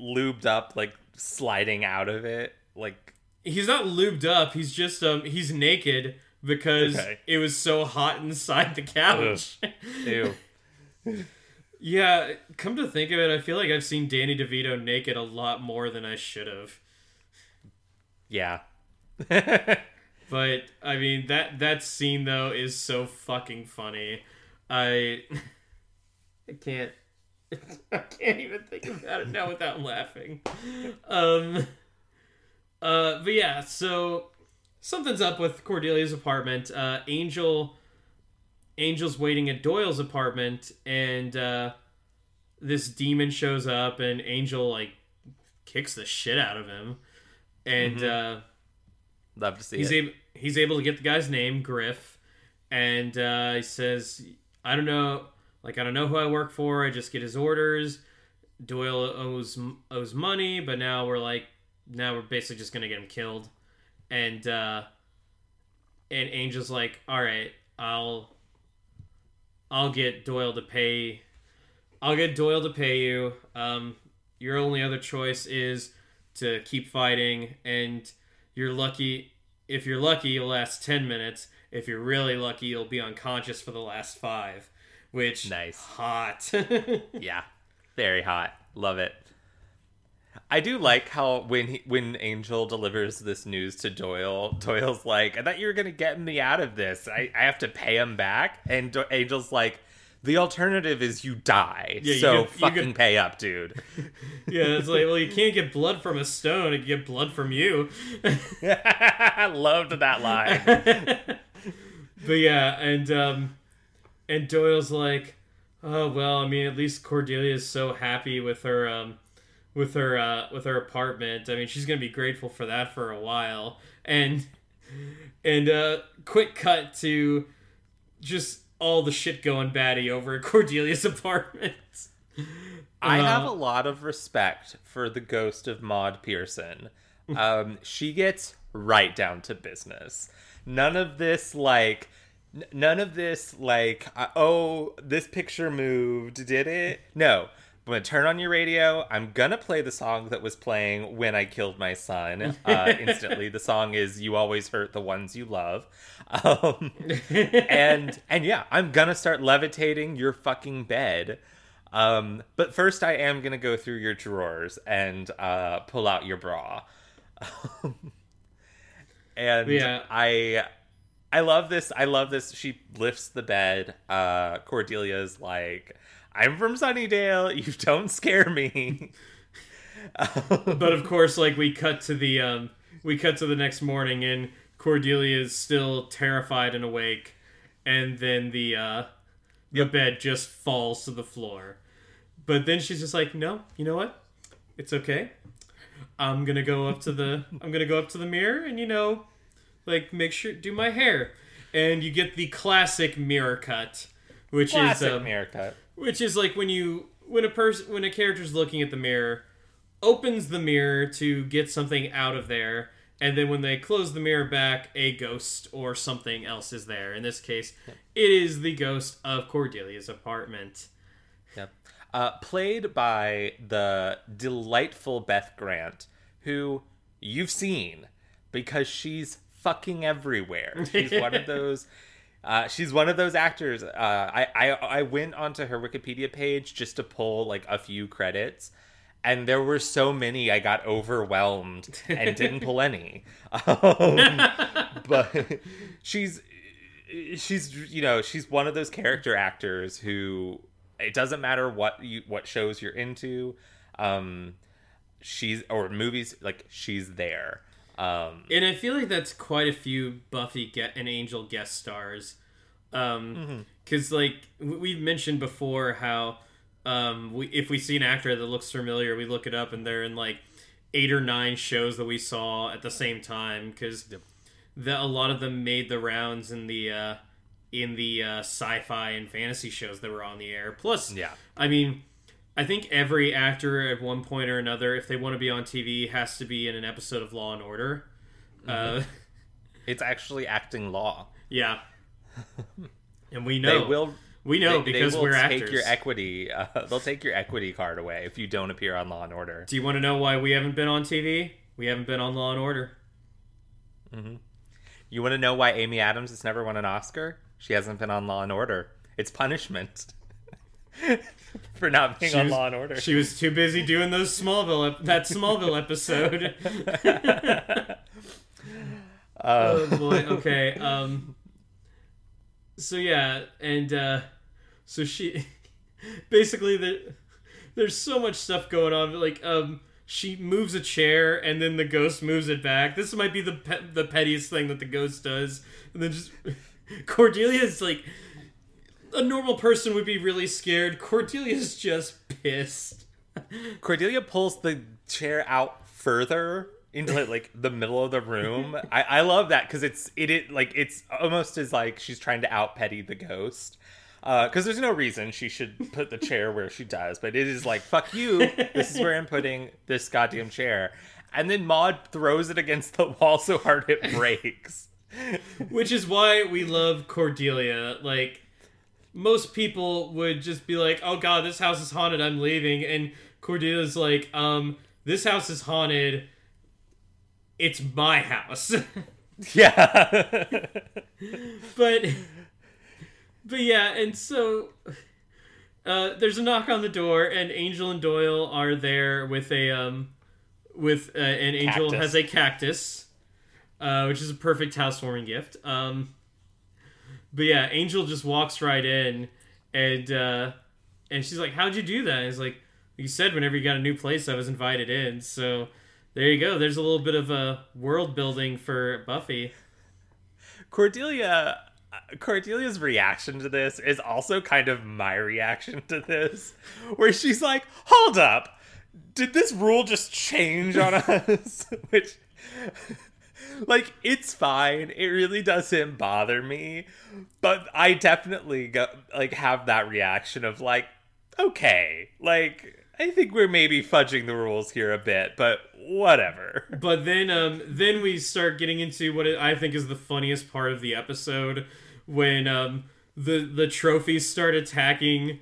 B: lubed up, like sliding out of it? Like,
A: he's not lubed up. He's just um he's naked because
B: Okay.
A: it was so hot inside the couch.
B: ew.
A: Yeah, come to think of it, I feel like I've seen Danny DeVito naked a lot more than I should have.
B: Yeah.
A: But I mean that that scene though is so fucking funny. I I can't I can't even think about it now without laughing. Um uh but yeah, so something's up with Cordelia's apartment. Uh Angel Angel's waiting at Doyle's apartment and uh this demon shows up and Angel like kicks the shit out of him. And uh
B: Love to see
A: he's
B: it.
A: able he's able to get the guy's name griff. And uh, he says i don't know like i don't know who i work for. I just get his orders. Doyle owes owes money but now we're like now we're basically just gonna get him killed. And uh and angel's like all right i'll i'll get doyle to pay i'll get doyle to pay you um your only other choice is to keep fighting and you're lucky if you're lucky you'll last 10 minutes if you're really lucky you'll be unconscious for the last five which
B: Nice.
A: hot
B: Yeah. Very hot. Love it. I do like how when he, when Angel delivers this news to Doyle, Doyle's like, "I thought you were gonna get me out of this. I, I have to pay him back." And Do- Angel's like, "The alternative is you die.
A: Yeah, you
B: so
A: get- you
B: fucking
A: get-
B: pay up, dude."
A: yeah it's like well you can't get blood from a stone you can get blood from you
B: I loved that line.
A: but yeah and um and doyle's like oh well i mean at least cordelia's so happy with her um with her uh with her apartment i mean she's gonna be grateful for that for a while and and uh quick cut to just all the shit going batty over at cordelia's apartment
B: I
A: Uh,
B: have a lot of respect for the ghost of Maud Pearson. Um, she gets right down to business. None of this like, none of this like, uh, oh, this picture moved, did it? No. I'm gonna turn on your radio. I'm gonna play the song that was playing when I killed my son. Uh, instantly, the song is "You Always Hurt the Ones You Love," um, and and yeah, I'm gonna start levitating your fucking bed. Um, but first, I am gonna go through your drawers and uh, pull out your bra. and
A: Yeah.
B: I, I love this. I love this. She lifts the bed. Uh, Cordelia's like, "I'm from Sunnydale. You don't scare me."
A: but of course like we cut to the um we cut to the next morning and cordelia is still terrified and awake and then the uh the bed just falls to the floor but then she's just like no you know what it's okay i'm gonna go up to the i'm gonna go up to the mirror and you know like make sure do my hair and you get the classic mirror cut which
B: Classic
A: is um,
B: mirror cut.
A: Which is like when you when a person when a character's looking at the mirror opens the mirror to get something out of there and then when they close the mirror back a ghost or something else is there in this case it is the ghost of cordelia's apartment
B: Yep. Uh, played by the delightful Beth Grant, who you've seen because she's fucking everywhere. She's one of those. Uh, she's one of those actors. Uh, I, I I went onto her Wikipedia page just to pull like a few credits, and there were so many I got overwhelmed and didn't pull any. Um, but she's she's you know she's one of those character actors who it doesn't matter what you what shows you're into um she's or movies like she's there um
A: and i feel like that's quite a few buffy get and angel guest stars. Um because like we've mentioned before how um we, if we see an actor that looks familiar we look it up and they're in like eight or nine shows that we saw at the same time because that a lot of them made the rounds in the uh in the uh, sci-fi and fantasy shows that were on the air. Plus
B: yeah.
A: I mean, I think every actor at one point or another, if they want to be on TV, has to be in an episode of Law and Order. Uh,
B: it's actually acting law.
A: Yeah, and we know.
B: they will
A: we know
B: they, they
A: because
B: will
A: we're
B: take
A: actors.
B: your equity uh, they'll take your equity card away if you don't appear on law and order.
A: Do you want to know why we haven't been on TV? We haven't been on Law and Order.
B: you want to know why amy adams has never won an oscar? She hasn't been on law and order. It's punishment for not being
A: She
B: on
A: was-
B: Law and Order.
A: She was too busy doing those Smallville ep- that Smallville episode.
B: Uh,
A: oh boy. Okay. Um. So yeah, and uh, so she basically the there's so much stuff going on. Like um, she moves a chair and then the ghost moves it back. This might be the pe- the pettiest thing that the ghost does, and then just Cordelia's like. A normal person would be really scared. Cordelia's just pissed.
B: Cordelia pulls the chair out further into like the middle of the room. I, I love that because it's it, it like it's almost as like she's trying to out petty the ghost. Uh, because there's no reason she should put the chair where she does, but it is like fuck you. This is where I'm putting this goddamn chair, and then Maud throws it against the wall so hard it breaks.
A: Which is why we love Cordelia. Like, most people would just be like, oh god, this house is haunted, I'm leaving. And Cordelia's like, um, this house is haunted. It's my house.
B: yeah,
A: but, but yeah, and so. Uh, there's a knock on the door, and Angel and Doyle are there with a um, with uh, and Angel
B: Cactus.
A: has a cactus, uh, which is a perfect housewarming gift. Um, but yeah, Angel just walks right in, and uh, and she's like, "How'd you do that?" And he's like, "You said whenever you got a new place, I was invited in." So there you go. There's a little bit of a world building for Buffy.
B: Cordelia Cordelia's reaction to this is also kind of my reaction to this, where she's like, "Hold up, did this rule just change on us?" Which, like, it's fine. It really doesn't bother me, but I definitely go like have that reaction of like, okay, like. I think we're maybe fudging the rules here a bit, but whatever.
A: But then, um, then we start getting into what I think is the funniest part of the episode when um, the the trophies start attacking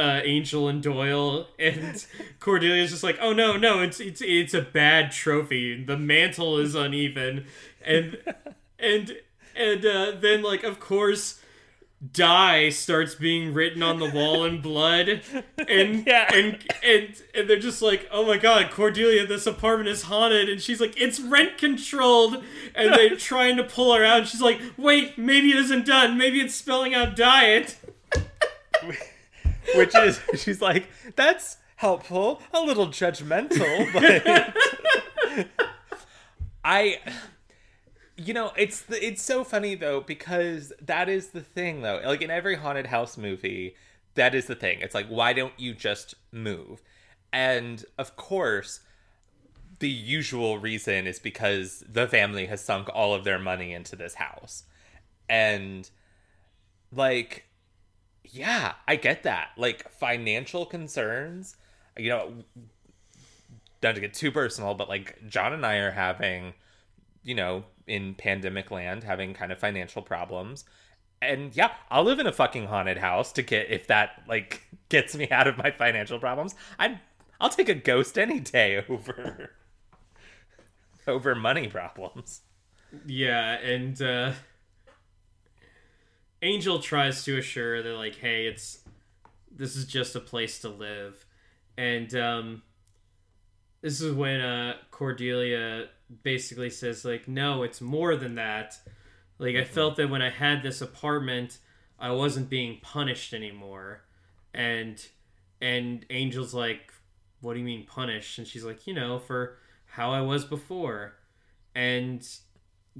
A: uh, Angel and Doyle, and Cordelia's just like, "Oh no, no, it's it's it's a bad trophy. The mantle is uneven," and and and uh, then like of course. Die starts being written on the wall in blood, and
B: Yeah.
A: and and and they're just like, "Oh my god, Cordelia, this apartment is haunted," and she's like, "It's rent controlled," and they're trying to pull her out. And she's like, "Wait, maybe it isn't done. Maybe it's spelling out diet."
B: Which is she's like that's helpful a little judgmental but i you know it's the, it's so funny though because that is the thing though. Like in every haunted house movie that is the thing. It's like why don't you just move? And of course the usual reason is because the family has sunk all of their money into this house. And like yeah, I get that. Like financial concerns, you know, Don't to get too personal, but like John and I are having, you know, in pandemic land, having kind of financial problems. And yeah, I'll live in a fucking haunted house to get if that like gets me out of my financial problems. I'd I'll take a ghost any day over over money problems.
A: Yeah, and uh, Angel tries to assure that like, "Hey, it's this is just a place to live," and um, this is when uh, Cordelia basically says like, "No, it's more than that." Like I felt that when I had this apartment, I wasn't being punished anymore, and and Angel's like, "What do you mean punished?" And she's like, "You know, for how I was before," and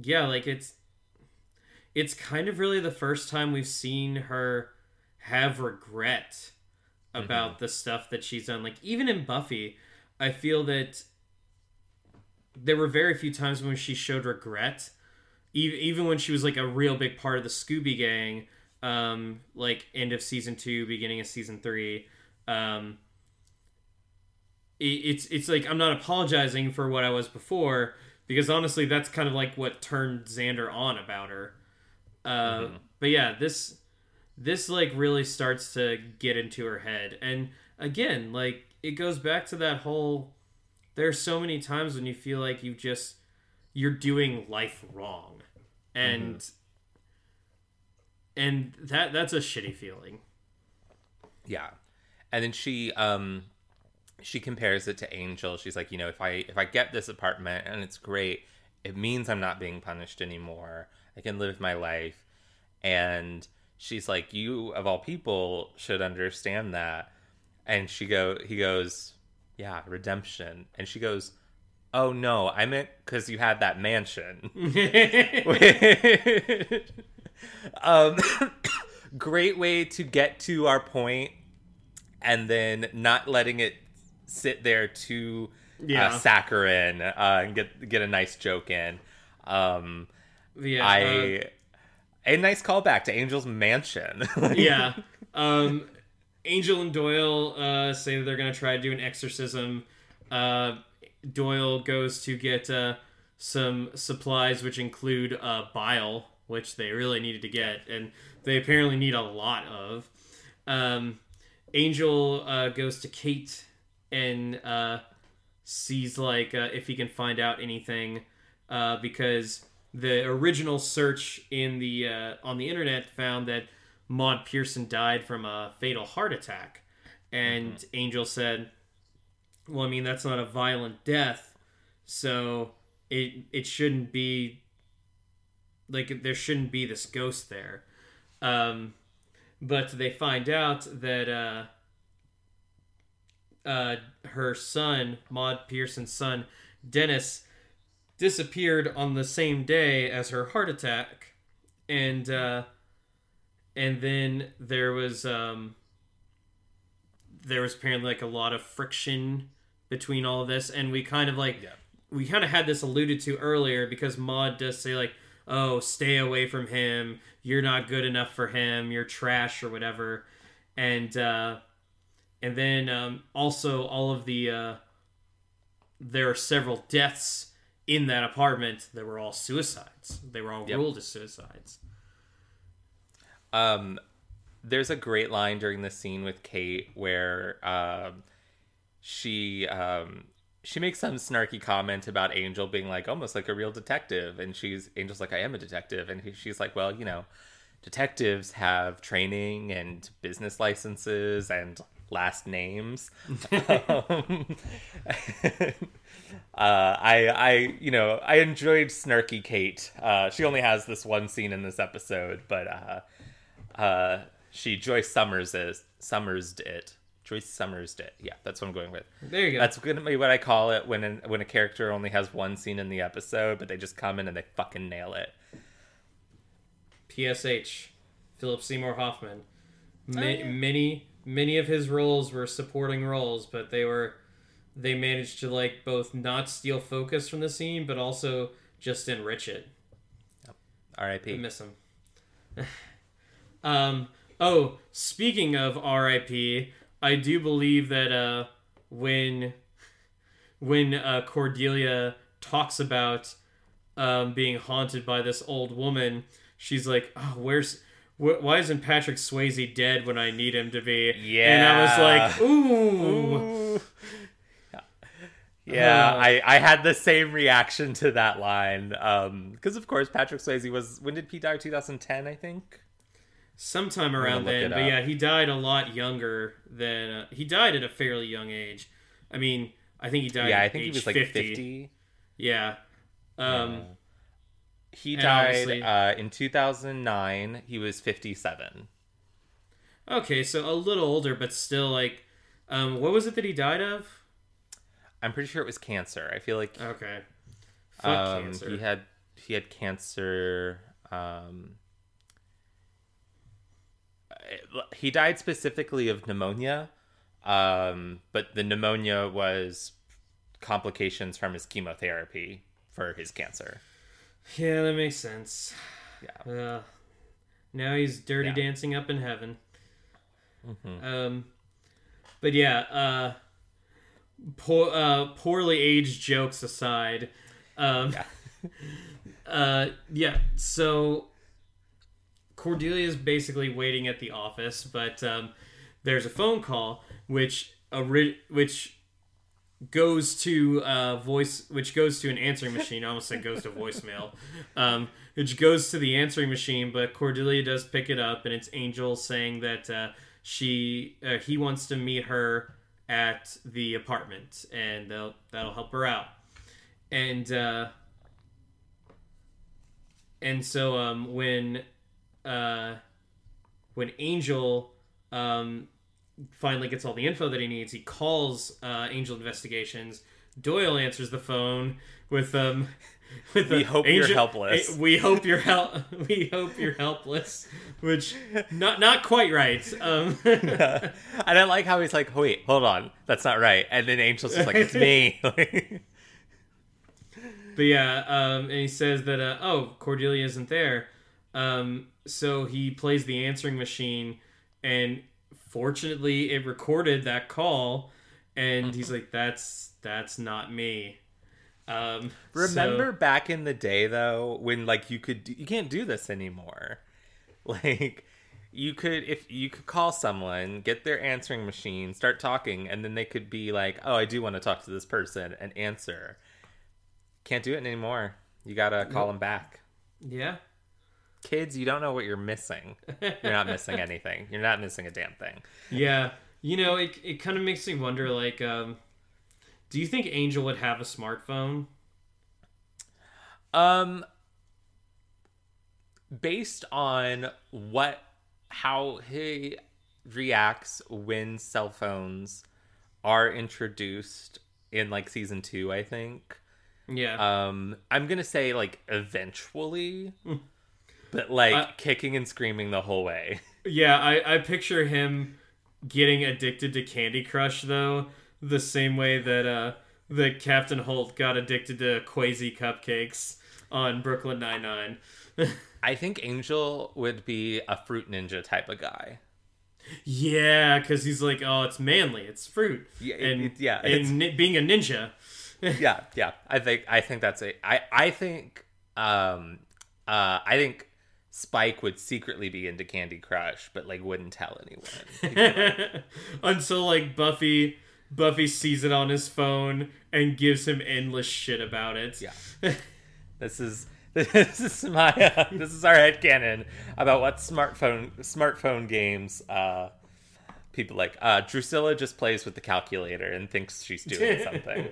A: yeah, like it's it's kind of really the first time we've seen her have regret about the stuff that she's done. Like even in Buffy, I feel that there were very few times when she showed regret. Even even when she was like a real big part of the Scooby Gang, um, like end of season two, beginning of season three. Um, it, it's it's like I'm not apologizing for what I was before because honestly, that's kind of like what turned Xander on about her. Uh, But yeah, this this like really starts to get into her head, and again, like it goes back to that whole. There's so many times when you feel like you just you're doing life wrong, and and that that's a shitty feeling.
B: Yeah. and then she um she compares it to Angel. She's like, you know, if I if I get this apartment and it's great, it means I'm not being punished anymore. I can live my life. And she's like, you of all people should understand that. And she go he goes, yeah, redemption. And she goes, oh no, I meant because you had that mansion. um, great way to get to our point and then not letting it sit there too
A: Yeah.
B: uh, saccharine uh, and get get a nice joke in. Um,
A: yeah,
B: I
A: uh,
B: a nice callback to Angel's mansion.
A: yeah. Um, Angel and Doyle uh, say that they're going to try to do an exorcism. Uh, Doyle goes to get uh, some supplies, which include uh, bile, which they really needed to get, and they apparently need a lot of. Um, Angel uh, goes to Kate and uh, sees like uh, if he can find out anything uh, because the original search in the uh, on the internet found that Maud Pearson died from a fatal heart attack, and Angel said, "Well, I mean that's not a violent death, so it it shouldn't be like there shouldn't be this ghost there." Um, but they find out that uh, uh, her son, Maud Pearson's son, Dennis, disappeared on the same day as her heart attack, and uh, and then there was um, there was apparently like a lot of friction between all of this, and we kind of like
B: Yeah.
A: we kind of had this alluded to earlier because Maud does say like, "Oh, stay away from him. You're not good enough for him. You're trash or whatever," and uh, and then um, also all of the uh, there are several deaths in that apartment that were all suicides. They were all
B: Yep.
A: ruled as suicides.
B: Um, there's a great line during the scene with Kate where um, she um, she makes some snarky comment about Angel being like almost like a real detective, and she's Angel's like I am a detective, and he, she's like, well, you know, detectives have training and business licenses and last names. um, uh, I, I, you know, I enjoyed snarky Kate. Uh, she only has this one scene in this episode, but uh, uh, she Joyce Summers is Summers it. Joyce Summers it. Yeah, that's what I'm going with.
A: There you go.
B: That's gonna be what I call it when an, when a character only has one scene in the episode, but they just come in and they fucking nail it.
A: PSH, Philip Seymour Hoffman. Ma-
B: Oh, yeah.
A: Many many of his roles were supporting roles, but they were they managed to like both not steal focus from the scene, but also just enrich it. I
B: R.I.P.
A: miss him. um. Oh, speaking of R.I.P., I do believe that uh, when when uh, Cordelia talks about um, being haunted by this old woman, she's like, "Oh, where's wh- why isn't Patrick Swayze dead when I need him to be?" Yeah. And I was like, "Ooh."
B: Ooh. Yeah,
A: Uh.
B: I, I had the same reaction to that line. Because, of course, Patrick Swayze was. When did he die? 2010, I think?
A: sometime around then. But
B: up.
A: yeah, he died a lot younger than uh, he died at a fairly young age. I mean, I think he died.
B: yeah, I think he was like
A: 50.
B: 50.
A: Yeah. Um,
B: Yeah. He
A: and
B: died uh, in 2009. He was 57.
A: Okay, so a little older, but still like, um, what was it that he died of?
B: I'm pretty sure it was cancer. I feel like
A: Okay.
B: Um,
A: cancer.
B: he had he had cancer. Um, he died specifically of pneumonia, um, but the pneumonia was complications from his chemotherapy for his cancer.
A: Yeah, that makes sense.
B: Yeah.
A: Uh, now he's dirty
B: Yeah.
A: dancing up in heaven.
B: Mhm.
A: Um, but yeah, uh, poor, uh, poorly aged jokes aside, um,
B: Yeah.
A: uh, yeah. So Cordelia is basically waiting at the office, but um, there's a phone call which a ri- which goes to uh, voice, which goes to an answering machine. I almost said goes to voicemail, um, which goes to the answering machine. But Cordelia does pick it up, and it's Angel saying that uh, she uh, he wants to meet her at the apartment, and they'll, that'll help her out. And uh, and so um, when uh, when Angel um, finally gets all the info that he needs, he calls uh, Angel Investigations. Doyle answers the phone with um with
B: We hope you're helpless."
A: We hope you're hel- We hope you're helpless, which not not quite right. Um,
B: and I like how he's like, wait, hold on, that's not right. And then Angel's just like, it's me.
A: But yeah, um, and he says that uh, oh Cordelia isn't there, um, so he plays the answering machine, and fortunately it recorded that call, and he's like that's that's not me. Um,
B: Remember back in the day though, when like you could you can't do this anymore. Like you could if you could call someone, get their answering machine, start talking, and then they could be like, "Oh, I do want to talk to this person," and answer. Can't do it anymore. You gotta call them back.
A: yeah,
B: Kids, you don't know what you're missing. You're not missing anything. You're not missing a damn thing.
A: yeah. You know, it it kind of makes me wonder like, um, do you think Angel would have a smartphone?
B: Um, based on what how he reacts when cell phones are introduced in like season two, I think.
A: Yeah.
B: Um, I'm gonna say like eventually, but like
A: Uh,
B: kicking and screaming the whole way.
A: Yeah, I, I picture him getting addicted to Candy Crush though, the same way that uh that Captain Holt got addicted to Kwazy cupcakes on Brooklyn Nine Nine.
B: I think Angel would be a fruit ninja type of guy.
A: yeah, because he's like, oh, it's manly, it's fruit,
B: Yeah, it-
A: and
B: it- yeah,
A: and ni- being a ninja.
B: yeah, yeah. I think I think that's a I I think um uh I think Spike would secretly be into Candy Crush, but like wouldn't tell anyone.
A: Until like Buffy Buffy sees it on his phone and gives him endless shit about it.
B: Yeah. this is this is my uh, this is our head headcanon about what smartphone smartphone games uh people like uh Drusilla just plays with the calculator and thinks she's doing something.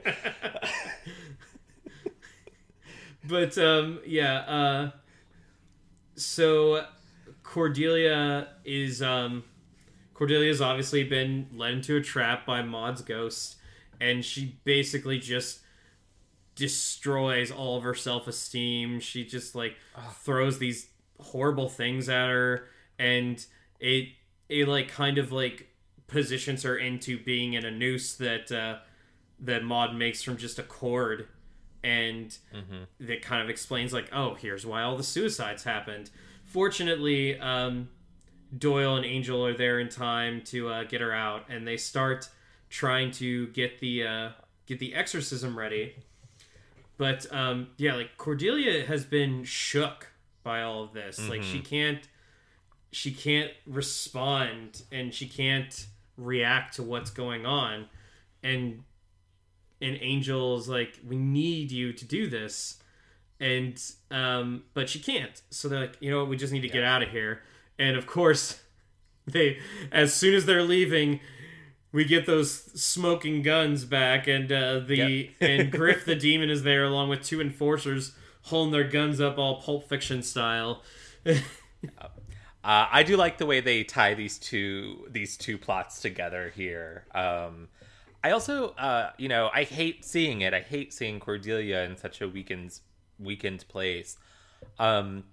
A: but um yeah uh so cordelia is um cordelia's obviously been led into a trap by maud's ghost and she basically just destroys all of her self-esteem. She just like throws these horrible things at her and it it like kind of like positions her into being in a noose that uh that Maud makes from just a cord and that kind of explains like oh here's why all the suicides happened. Fortunately um, doyle and angel are there in time to uh, get her out and they start trying to get the uh, get the exorcism ready. But um, yeah like cordelia has been shook by all of this. Like she can't she can't respond and she can't react to what's going on. And and Angel's like, we need you to do this, and um, but she can't. So they're like, you know what, we just need to get out of here. And of course, they as soon as they're leaving, we get those smoking guns back, and uh, the
B: Yep.
A: and Griff the demon is there along with two enforcers holding their guns up, all Pulp Fiction style.
B: Uh, I do like the way they tie these two these two plots together here. Um, I also, uh, you know, I hate seeing it. I hate seeing Cordelia in such a weakened weakened place. Um,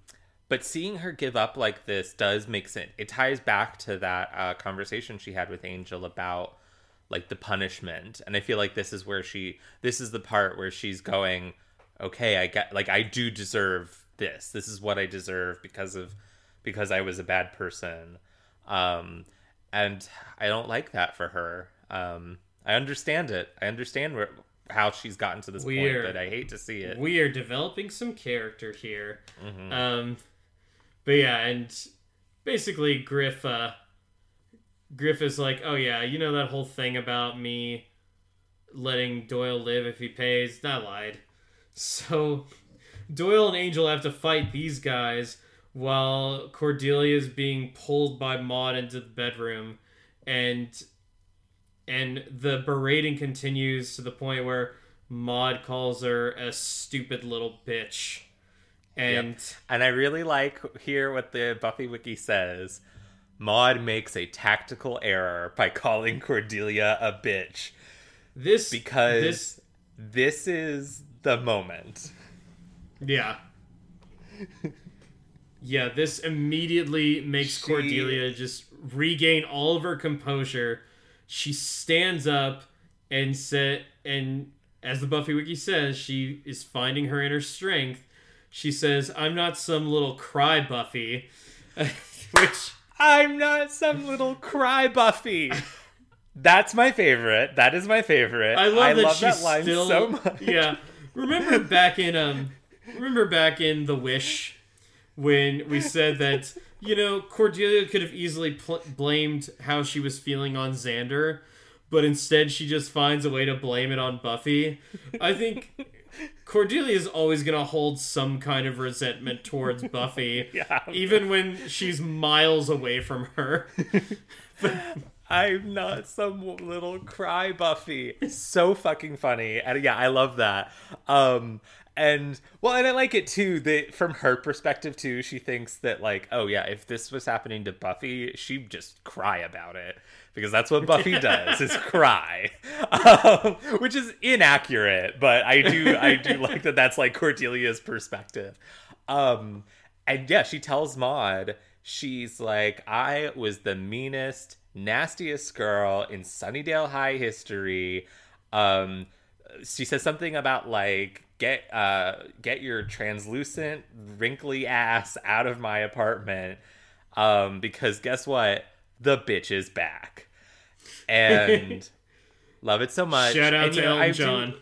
B: but seeing her give up like this does make sense. It ties back to that uh, conversation she had with Angel about like the punishment, and I feel like this is where she this is the part where she's going, okay, I get like I do deserve this. This is what I deserve because of because I was a bad person. Um, and I don't like that for her. Um, I understand it. I understand where, how she's gotten to this
A: Weird.
B: point, but I hate to see it.
A: we are developing some character here.
B: Mm-hmm.
A: Um, but yeah, and basically Griff, uh, Griff is like, oh yeah, you know that whole thing about me letting Doyle live if he pays? I lied. So Doyle and Angel have to fight these guys while Cordelia is being pulled by Maud into the bedroom. and and the berating continues to the point where Maud calls her a stupid little bitch. And
B: And I really like here what the Buffy Wiki says. Maud makes a tactical error by calling Cordelia a bitch
A: this
B: because
A: this
B: this is the moment.
A: yeah. yeah, this immediately makes
B: She-
A: Cordelia just regain all of her composure. She stands up and said and as the Buffy Wiki says, she is finding her inner strength. She says, "I'm not some little cry Buffy," which
B: I'm not some little cry Buffy. That's my favorite. That is my favorite.
A: I love that
B: that
A: she's
B: line
A: still
B: so much.
A: yeah. Remember back in um, remember back in The Wish when we said that you know Cordelia could have easily pl- blamed how she was feeling on Xander, but instead she just finds a way to blame it on Buffy. I think Cordelia is always gonna hold some kind of resentment towards Buffy,
B: Yeah.
A: even when she's miles away from her.
B: I'm not some little cry Buffy. So fucking funny. And yeah, I love that. Um and well, and I like it too that from her perspective too, she thinks that like, oh yeah, if this was happening to Buffy, she'd just cry about it because that's what Buffy does is cry, um, which is inaccurate. But I do I do like that that's like Cordelia's perspective. Um, and yeah, she tells Maud, she's like, I was the meanest, nastiest girl in Sunnydale High history. Um, she says something about like get uh get your translucent wrinkly ass out of my apartment um because guess what the bitch is back and love it so much
A: Shout out
B: And,
A: to
B: know,
A: Elton
B: I do-
A: John.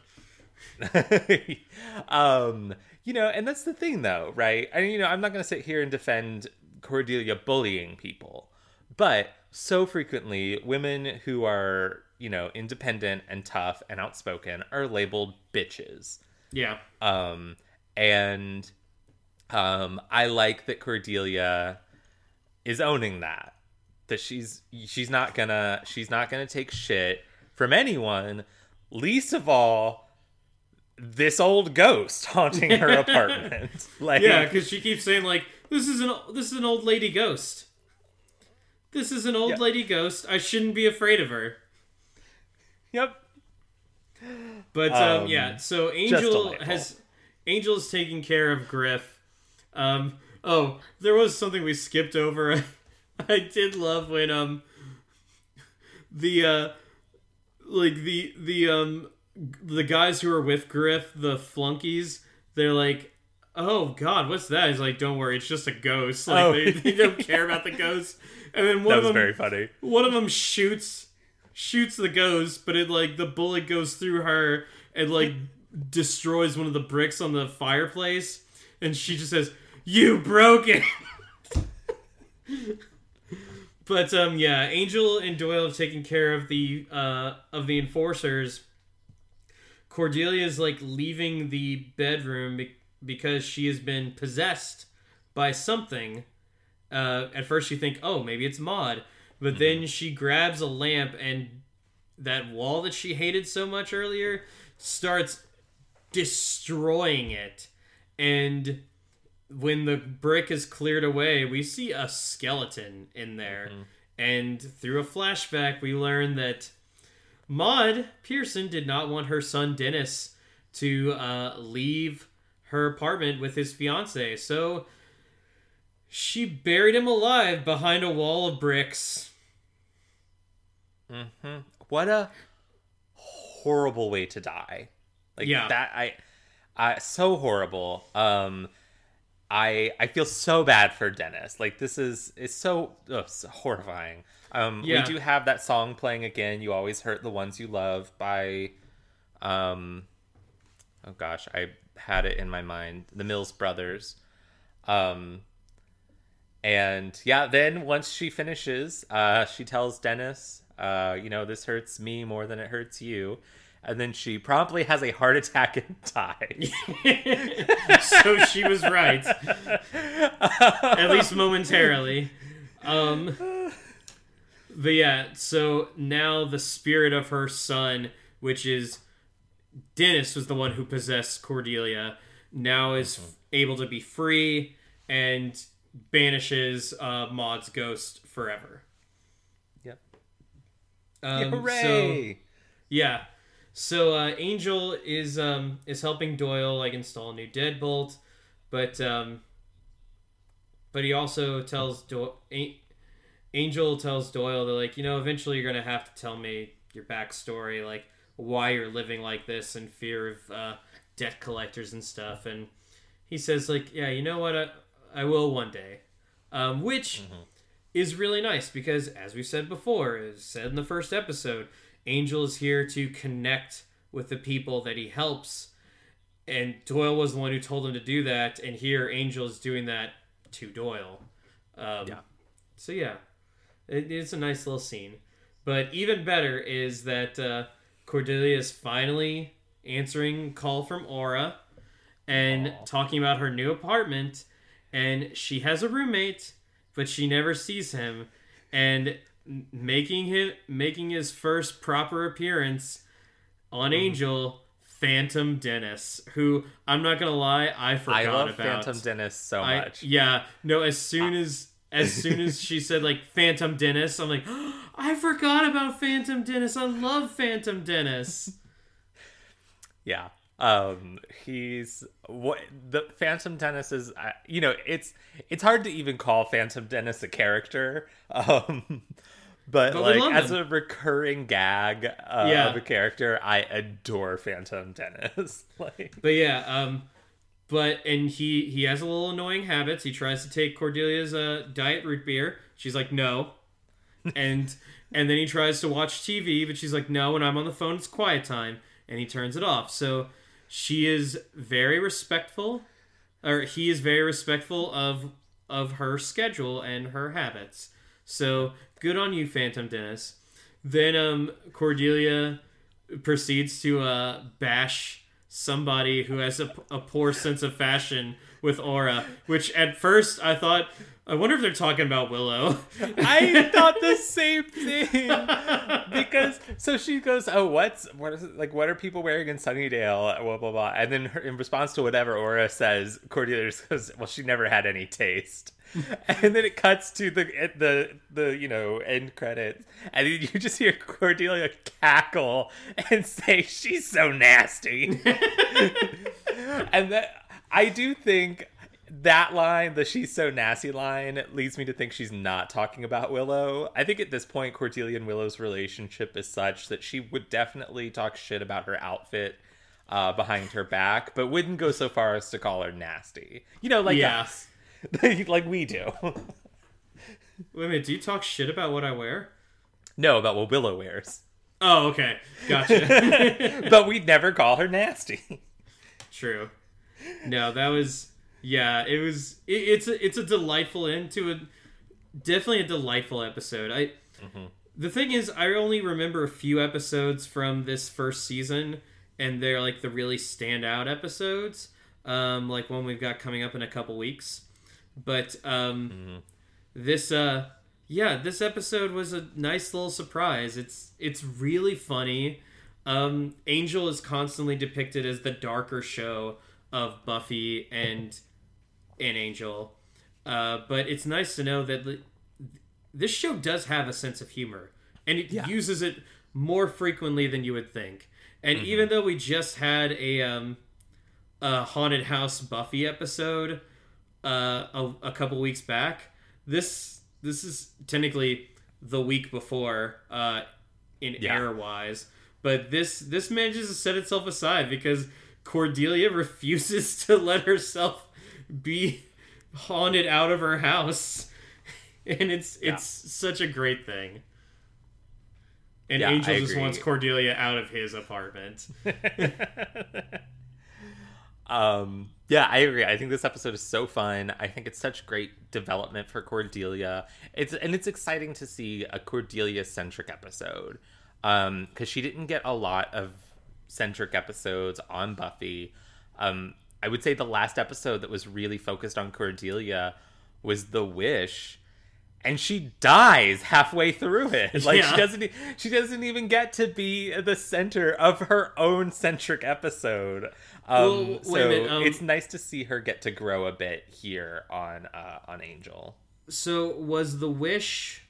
B: um, you know, and that's the thing, though, right? I mean, you know, I'm not going to sit here and defend Cordelia bullying people, but so frequently, women who are, you know, independent and tough and outspoken are labeled bitches.
A: Yeah.
B: Um, and um, I like that Cordelia is owning that. That she's she's not gonna she's not gonna take shit from anyone, least of all this old ghost haunting her apartment. Like
A: Yeah, because she keeps saying like, "This is an this is an old lady ghost. This is an old
B: Yeah.
A: lady ghost. I shouldn't be afraid of her."
B: Yep.
A: But um,
B: Um,
A: yeah, so Angel has Angel is taking care of Griff. Um, oh, there was something we skipped over. I did love when um the uh like the the um the guys who are with Griff, the flunkies, they're like, "Oh God, what's that?" He's like, "Don't worry, it's just a ghost." Like
B: Oh.
A: they, they don't care about the ghost. And then one
B: That
A: of them,
B: very funny.
A: one of them shoots shoots the ghost, but it like the bullet goes through her and like destroys one of the bricks on the fireplace, and she just says, "You broke it." but um, yeah, Angel and Doyle have taken care of the uh of the enforcers. Cordelia is like leaving the bedroom be- because she has been possessed by something. Uh, at first, you think, "Oh, maybe it's Maud," but then she grabs a lamp and that wall that she hated so much earlier starts destroying it. And when the brick is cleared away, we see a skeleton in there. And through a flashback, we learn that Maud Pearson did not want her son Dennis to uh, leave her apartment with his fiance. So she buried him alive behind a wall of bricks.
B: Hmm What a horrible way to die. Like
A: Yeah.
B: that I I so horrible. Um I I feel so bad for Dennis. Like this is it's so, ugh, so horrifying. Um
A: Yeah.
B: we do have that song playing again. You always hurt the ones you love by um oh gosh, I had it in my mind. The Mills Brothers. Um and yeah, then once she finishes, uh, she tells Dennis, uh, you know, this hurts me more than it hurts you. And then she promptly has a heart attack and dies.
A: so she was right, at least momentarily. Um, but yeah, so now the spirit of her son, which is Dennis, was the one who possessed Cordelia, now is
B: Mm-hmm.
A: f- able to be free and banishes uh, Maud's ghost forever. Um,
B: Yeah,
A: So,
B: hooray!
A: yeah. So uh, Angel is um is helping Doyle like install a new deadbolt, but um but he also tells Do- A- Angel tells Doyle that like you know eventually you're gonna have to tell me your backstory like why you're living like this in fear of uh, debt collectors and stuff and he says like yeah you know what I, I will one day um, which is really nice because as we said before as said in the first episode angel is here to connect with the people that he helps. And doyle was the one who told him to do that and here angel is doing that to doyle. Um,
B: Yeah.
A: so yeah. It, it's a nice little scene. But even better is that uh, cordelia is finally answering call from aura and
B: Aw.
A: talking about her new apartment and she has a roommate but she never sees him and making him making his first proper appearance on
B: Mm-hmm.
A: angel phantom dennis who i'm not gonna lie i forgot
B: I love
A: about
B: Phantom Dennis so
A: I-
B: much.
A: yeah no as soon as as soon as she said like phantom dennis i'm like i forgot about phantom dennis i love phantom dennis
B: Yeah. Um he's what the Phantom Dennis is uh, you know, it's it's hard to even call Phantom Dennis a character. Um but,
A: But
B: like as
A: him.
B: a recurring gag uh,
A: Yeah.
B: of a character, I adore Phantom Dennis. like
A: But yeah, um, but and he he has a little annoying habits. He tries to take Cordelia's uh, diet root beer. She's like no, and and then he tries to watch TV, but she's like no. When I'm on the phone, it's quiet time, and he turns it off. So she is very respectful, or he is very respectful of of her schedule and her habits. So good on you, Phantom Dennis. Then um Cordelia proceeds to uh, bash somebody who has a, a poor sense of fashion with aura which at first i thought i wonder if they're talking about willow
B: I thought the same thing because so she goes, "Oh, what's what is it, like? What are people wearing in Sunnydale?" Blah blah blah. And then her, in response to whatever Aura says, Cordelia goes, "Well, she never had any taste." and then it cuts to the the the you know end credits, and you just hear Cordelia cackle and say, "She's so nasty." and that I do think that line, the she's so nasty line, leads me to think she's not talking about Willow. I think at this point, Cordelia and Willow's relationship is such that she would definitely talk shit about her outfit uh, behind her back, but wouldn't go so far as to call her nasty. You know, like
A: Yeah.
B: like we do.
A: wait a minute do you talk shit about what i wear?
B: No, about what Willow wears.
A: oh okay. Gotcha.
B: But we'd never call her nasty.
A: true. No that was yeah it was it, it's a, it's a delightful end to a definitely a delightful episode. I the thing is i only remember a few episodes from this first season and they're like the really standout episodes um like one we've got coming up in a couple weeks but um this uh yeah this episode was a nice little surprise. It's it's really funny. Um angel is constantly depicted as the darker show of buffy and and angel. Uh but it's nice to know that li- this show does have a sense of humor and it
B: Yeah.
A: uses it more frequently than you would think. And even though we just had a um a haunted house buffy episode uh, a, a couple weeks back. This this is technically the week before uh, in
B: Yeah.
A: air wise, but this this manages to set itself aside because Cordelia refuses to let herself be haunted out of her house, and it's it's such a great thing. And
B: Yeah,
A: Angel just wants Cordelia out of his apartment.
B: um yeah i agree i think this episode is so fun i think it's such great development for cordelia it's and it's exciting to see a cordelia centric episode um because she didn't get a lot of centric episodes on buffy um i would say the last episode that was really focused on cordelia was the wish and she dies halfway through it. Like
A: Yeah.
B: she doesn't she doesn't even get to be the center of her own centric episode. Um,
A: Well,
B: so
A: minute, um,
B: it's nice to see her get to grow a bit here on uh, on Angel.
A: So was the wish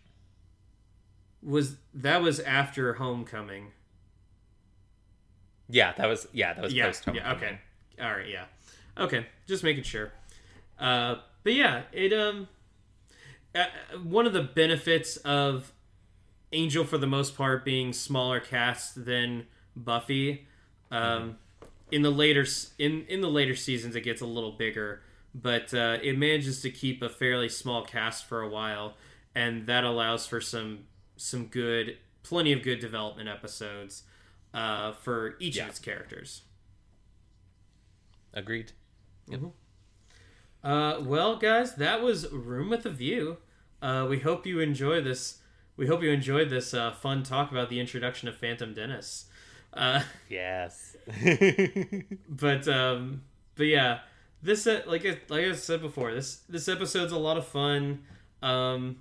A: was that was after homecoming?
B: Yeah, that was yeah that was
A: yeah,
B: post
A: yeah, okay, all right, yeah, okay, just making sure. Uh, but yeah, it um, uh, one of the benefits of Angel for the most part being smaller cast than Buffy. Um, in the later in in the later seasons, it gets a little bigger, but uh, it manages to keep a fairly small cast for a while, and that allows for some some good, plenty of good development episodes uh, for each
B: Yeah.
A: of its characters.
B: Agreed.
A: Uh, well, guys, that was Room with a View. Uh, we hope you enjoy this. We hope you enjoyed this uh, fun talk about the introduction of Phantom Dennis. Uh,
B: Yes.
A: but um, but yeah, this like I, like I said before, this this episode's a lot of fun. Um,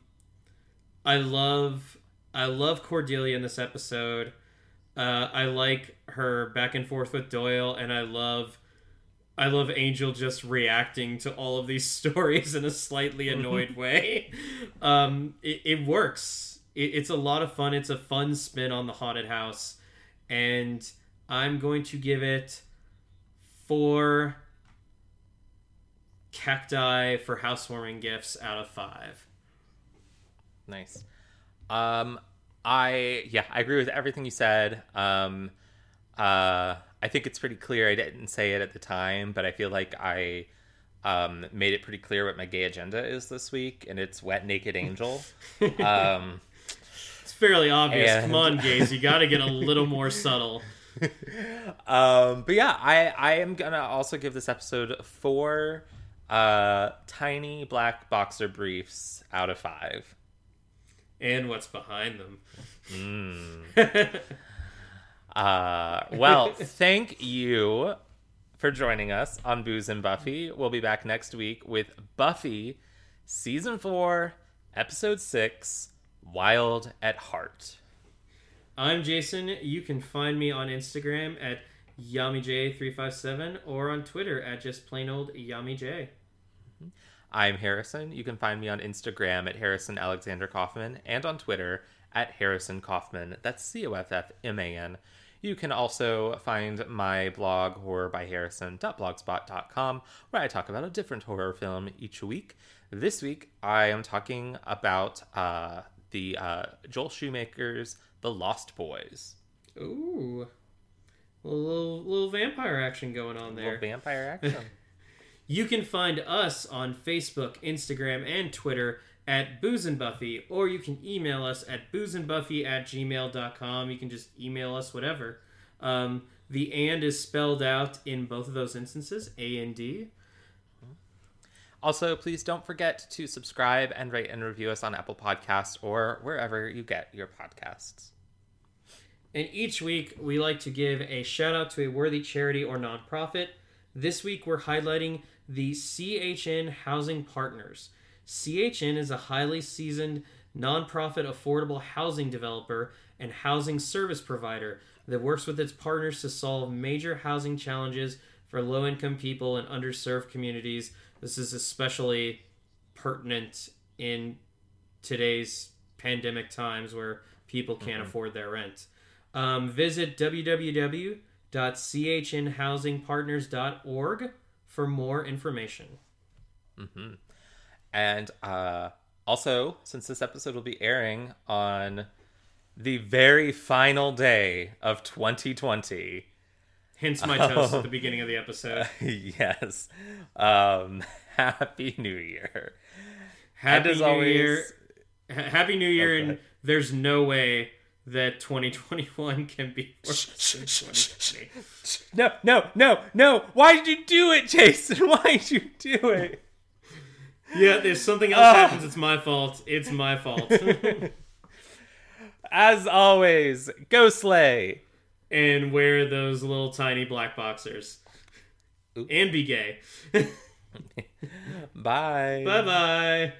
A: I love I love Cordelia in this episode. Uh, I like her back and forth with Doyle, and I love I love Angel just reacting to all of these stories in a slightly annoyed way. Um, it, it works. It, it's a lot of fun. It's a fun spin on the haunted house, and I'm going to give it four cacti for housewarming gifts out of five.
B: Nice. Um, I yeah, I agree with everything you said. Um, uh, I think it's pretty clear. I didn't say it at the time, but I feel like I um made it pretty clear what my gay agenda is this week, and it's wet naked angel. um,
A: fairly obvious.
B: And-
A: Come on, gays, you got to get a little more subtle.
B: um, but yeah, I I am gonna also give this episode four uh tiny black boxer briefs out of five.
A: And what's behind them.
B: Mm. Uh, well, thank you for joining us on Booze and Buffy. We'll be back next week with Buffy, Season 4, Episode 6, Wild at Heart.
A: I'm Jason. You can find me on Instagram at YamiJ357 or on Twitter at just plain old YamiJ.
B: I'm Harrison. You can find me on Instagram at Harrison Alexander Coffman and on Twitter at Harrison Coffman. That's C O F F M A N. You can also find my blog, horrorbyharrison.blogspot.com, where I talk about a different horror film each week. This week, I am talking about uh, the uh, Joel Schumacher's The Lost Boys.
A: Ooh. A little, little vampire action going on
B: Little
A: there.
B: vampire action.
A: You can find us on Facebook, Instagram, and Twitter at Booze and Buffy, or you can email us at boozeandbuffy at gmail.com. You can just email us whatever. Um, the and is spelled out in both of those instances, A and D.
B: Also, please don't forget to subscribe and rate and review us on Apple Podcasts or wherever you get your podcasts.
A: And each week, we like to give a shout out to a worthy charity or nonprofit. This week, we're highlighting the CHN Housing Partners. CHN is a highly seasoned nonprofit affordable housing developer and housing service provider that works with its partners to solve major housing challenges for low income people and underserved communities. This is especially pertinent in today's pandemic times where people can't afford their rent. Um, visit www.chnhousingpartners.org for more information.
B: And uh, also, since this episode will be airing on the very final day of 2020,
A: Hence my toast at the beginning of the episode.
B: yes, um, Happy New Year.
A: Happy New
B: always-
A: Year. Ha- Happy New Year,
B: Okay.
A: and there's no way that 2021 can be worse than 2020.
B: No, no, no, no! Why did you do it, Jason? Why did you do it?
A: Yeah, if something else
B: Ah.
A: happens, it's my fault. It's my fault.
B: As always, go slay.
A: And wear those little tiny black boxers. And be gay.
B: Bye.
A: bye bye.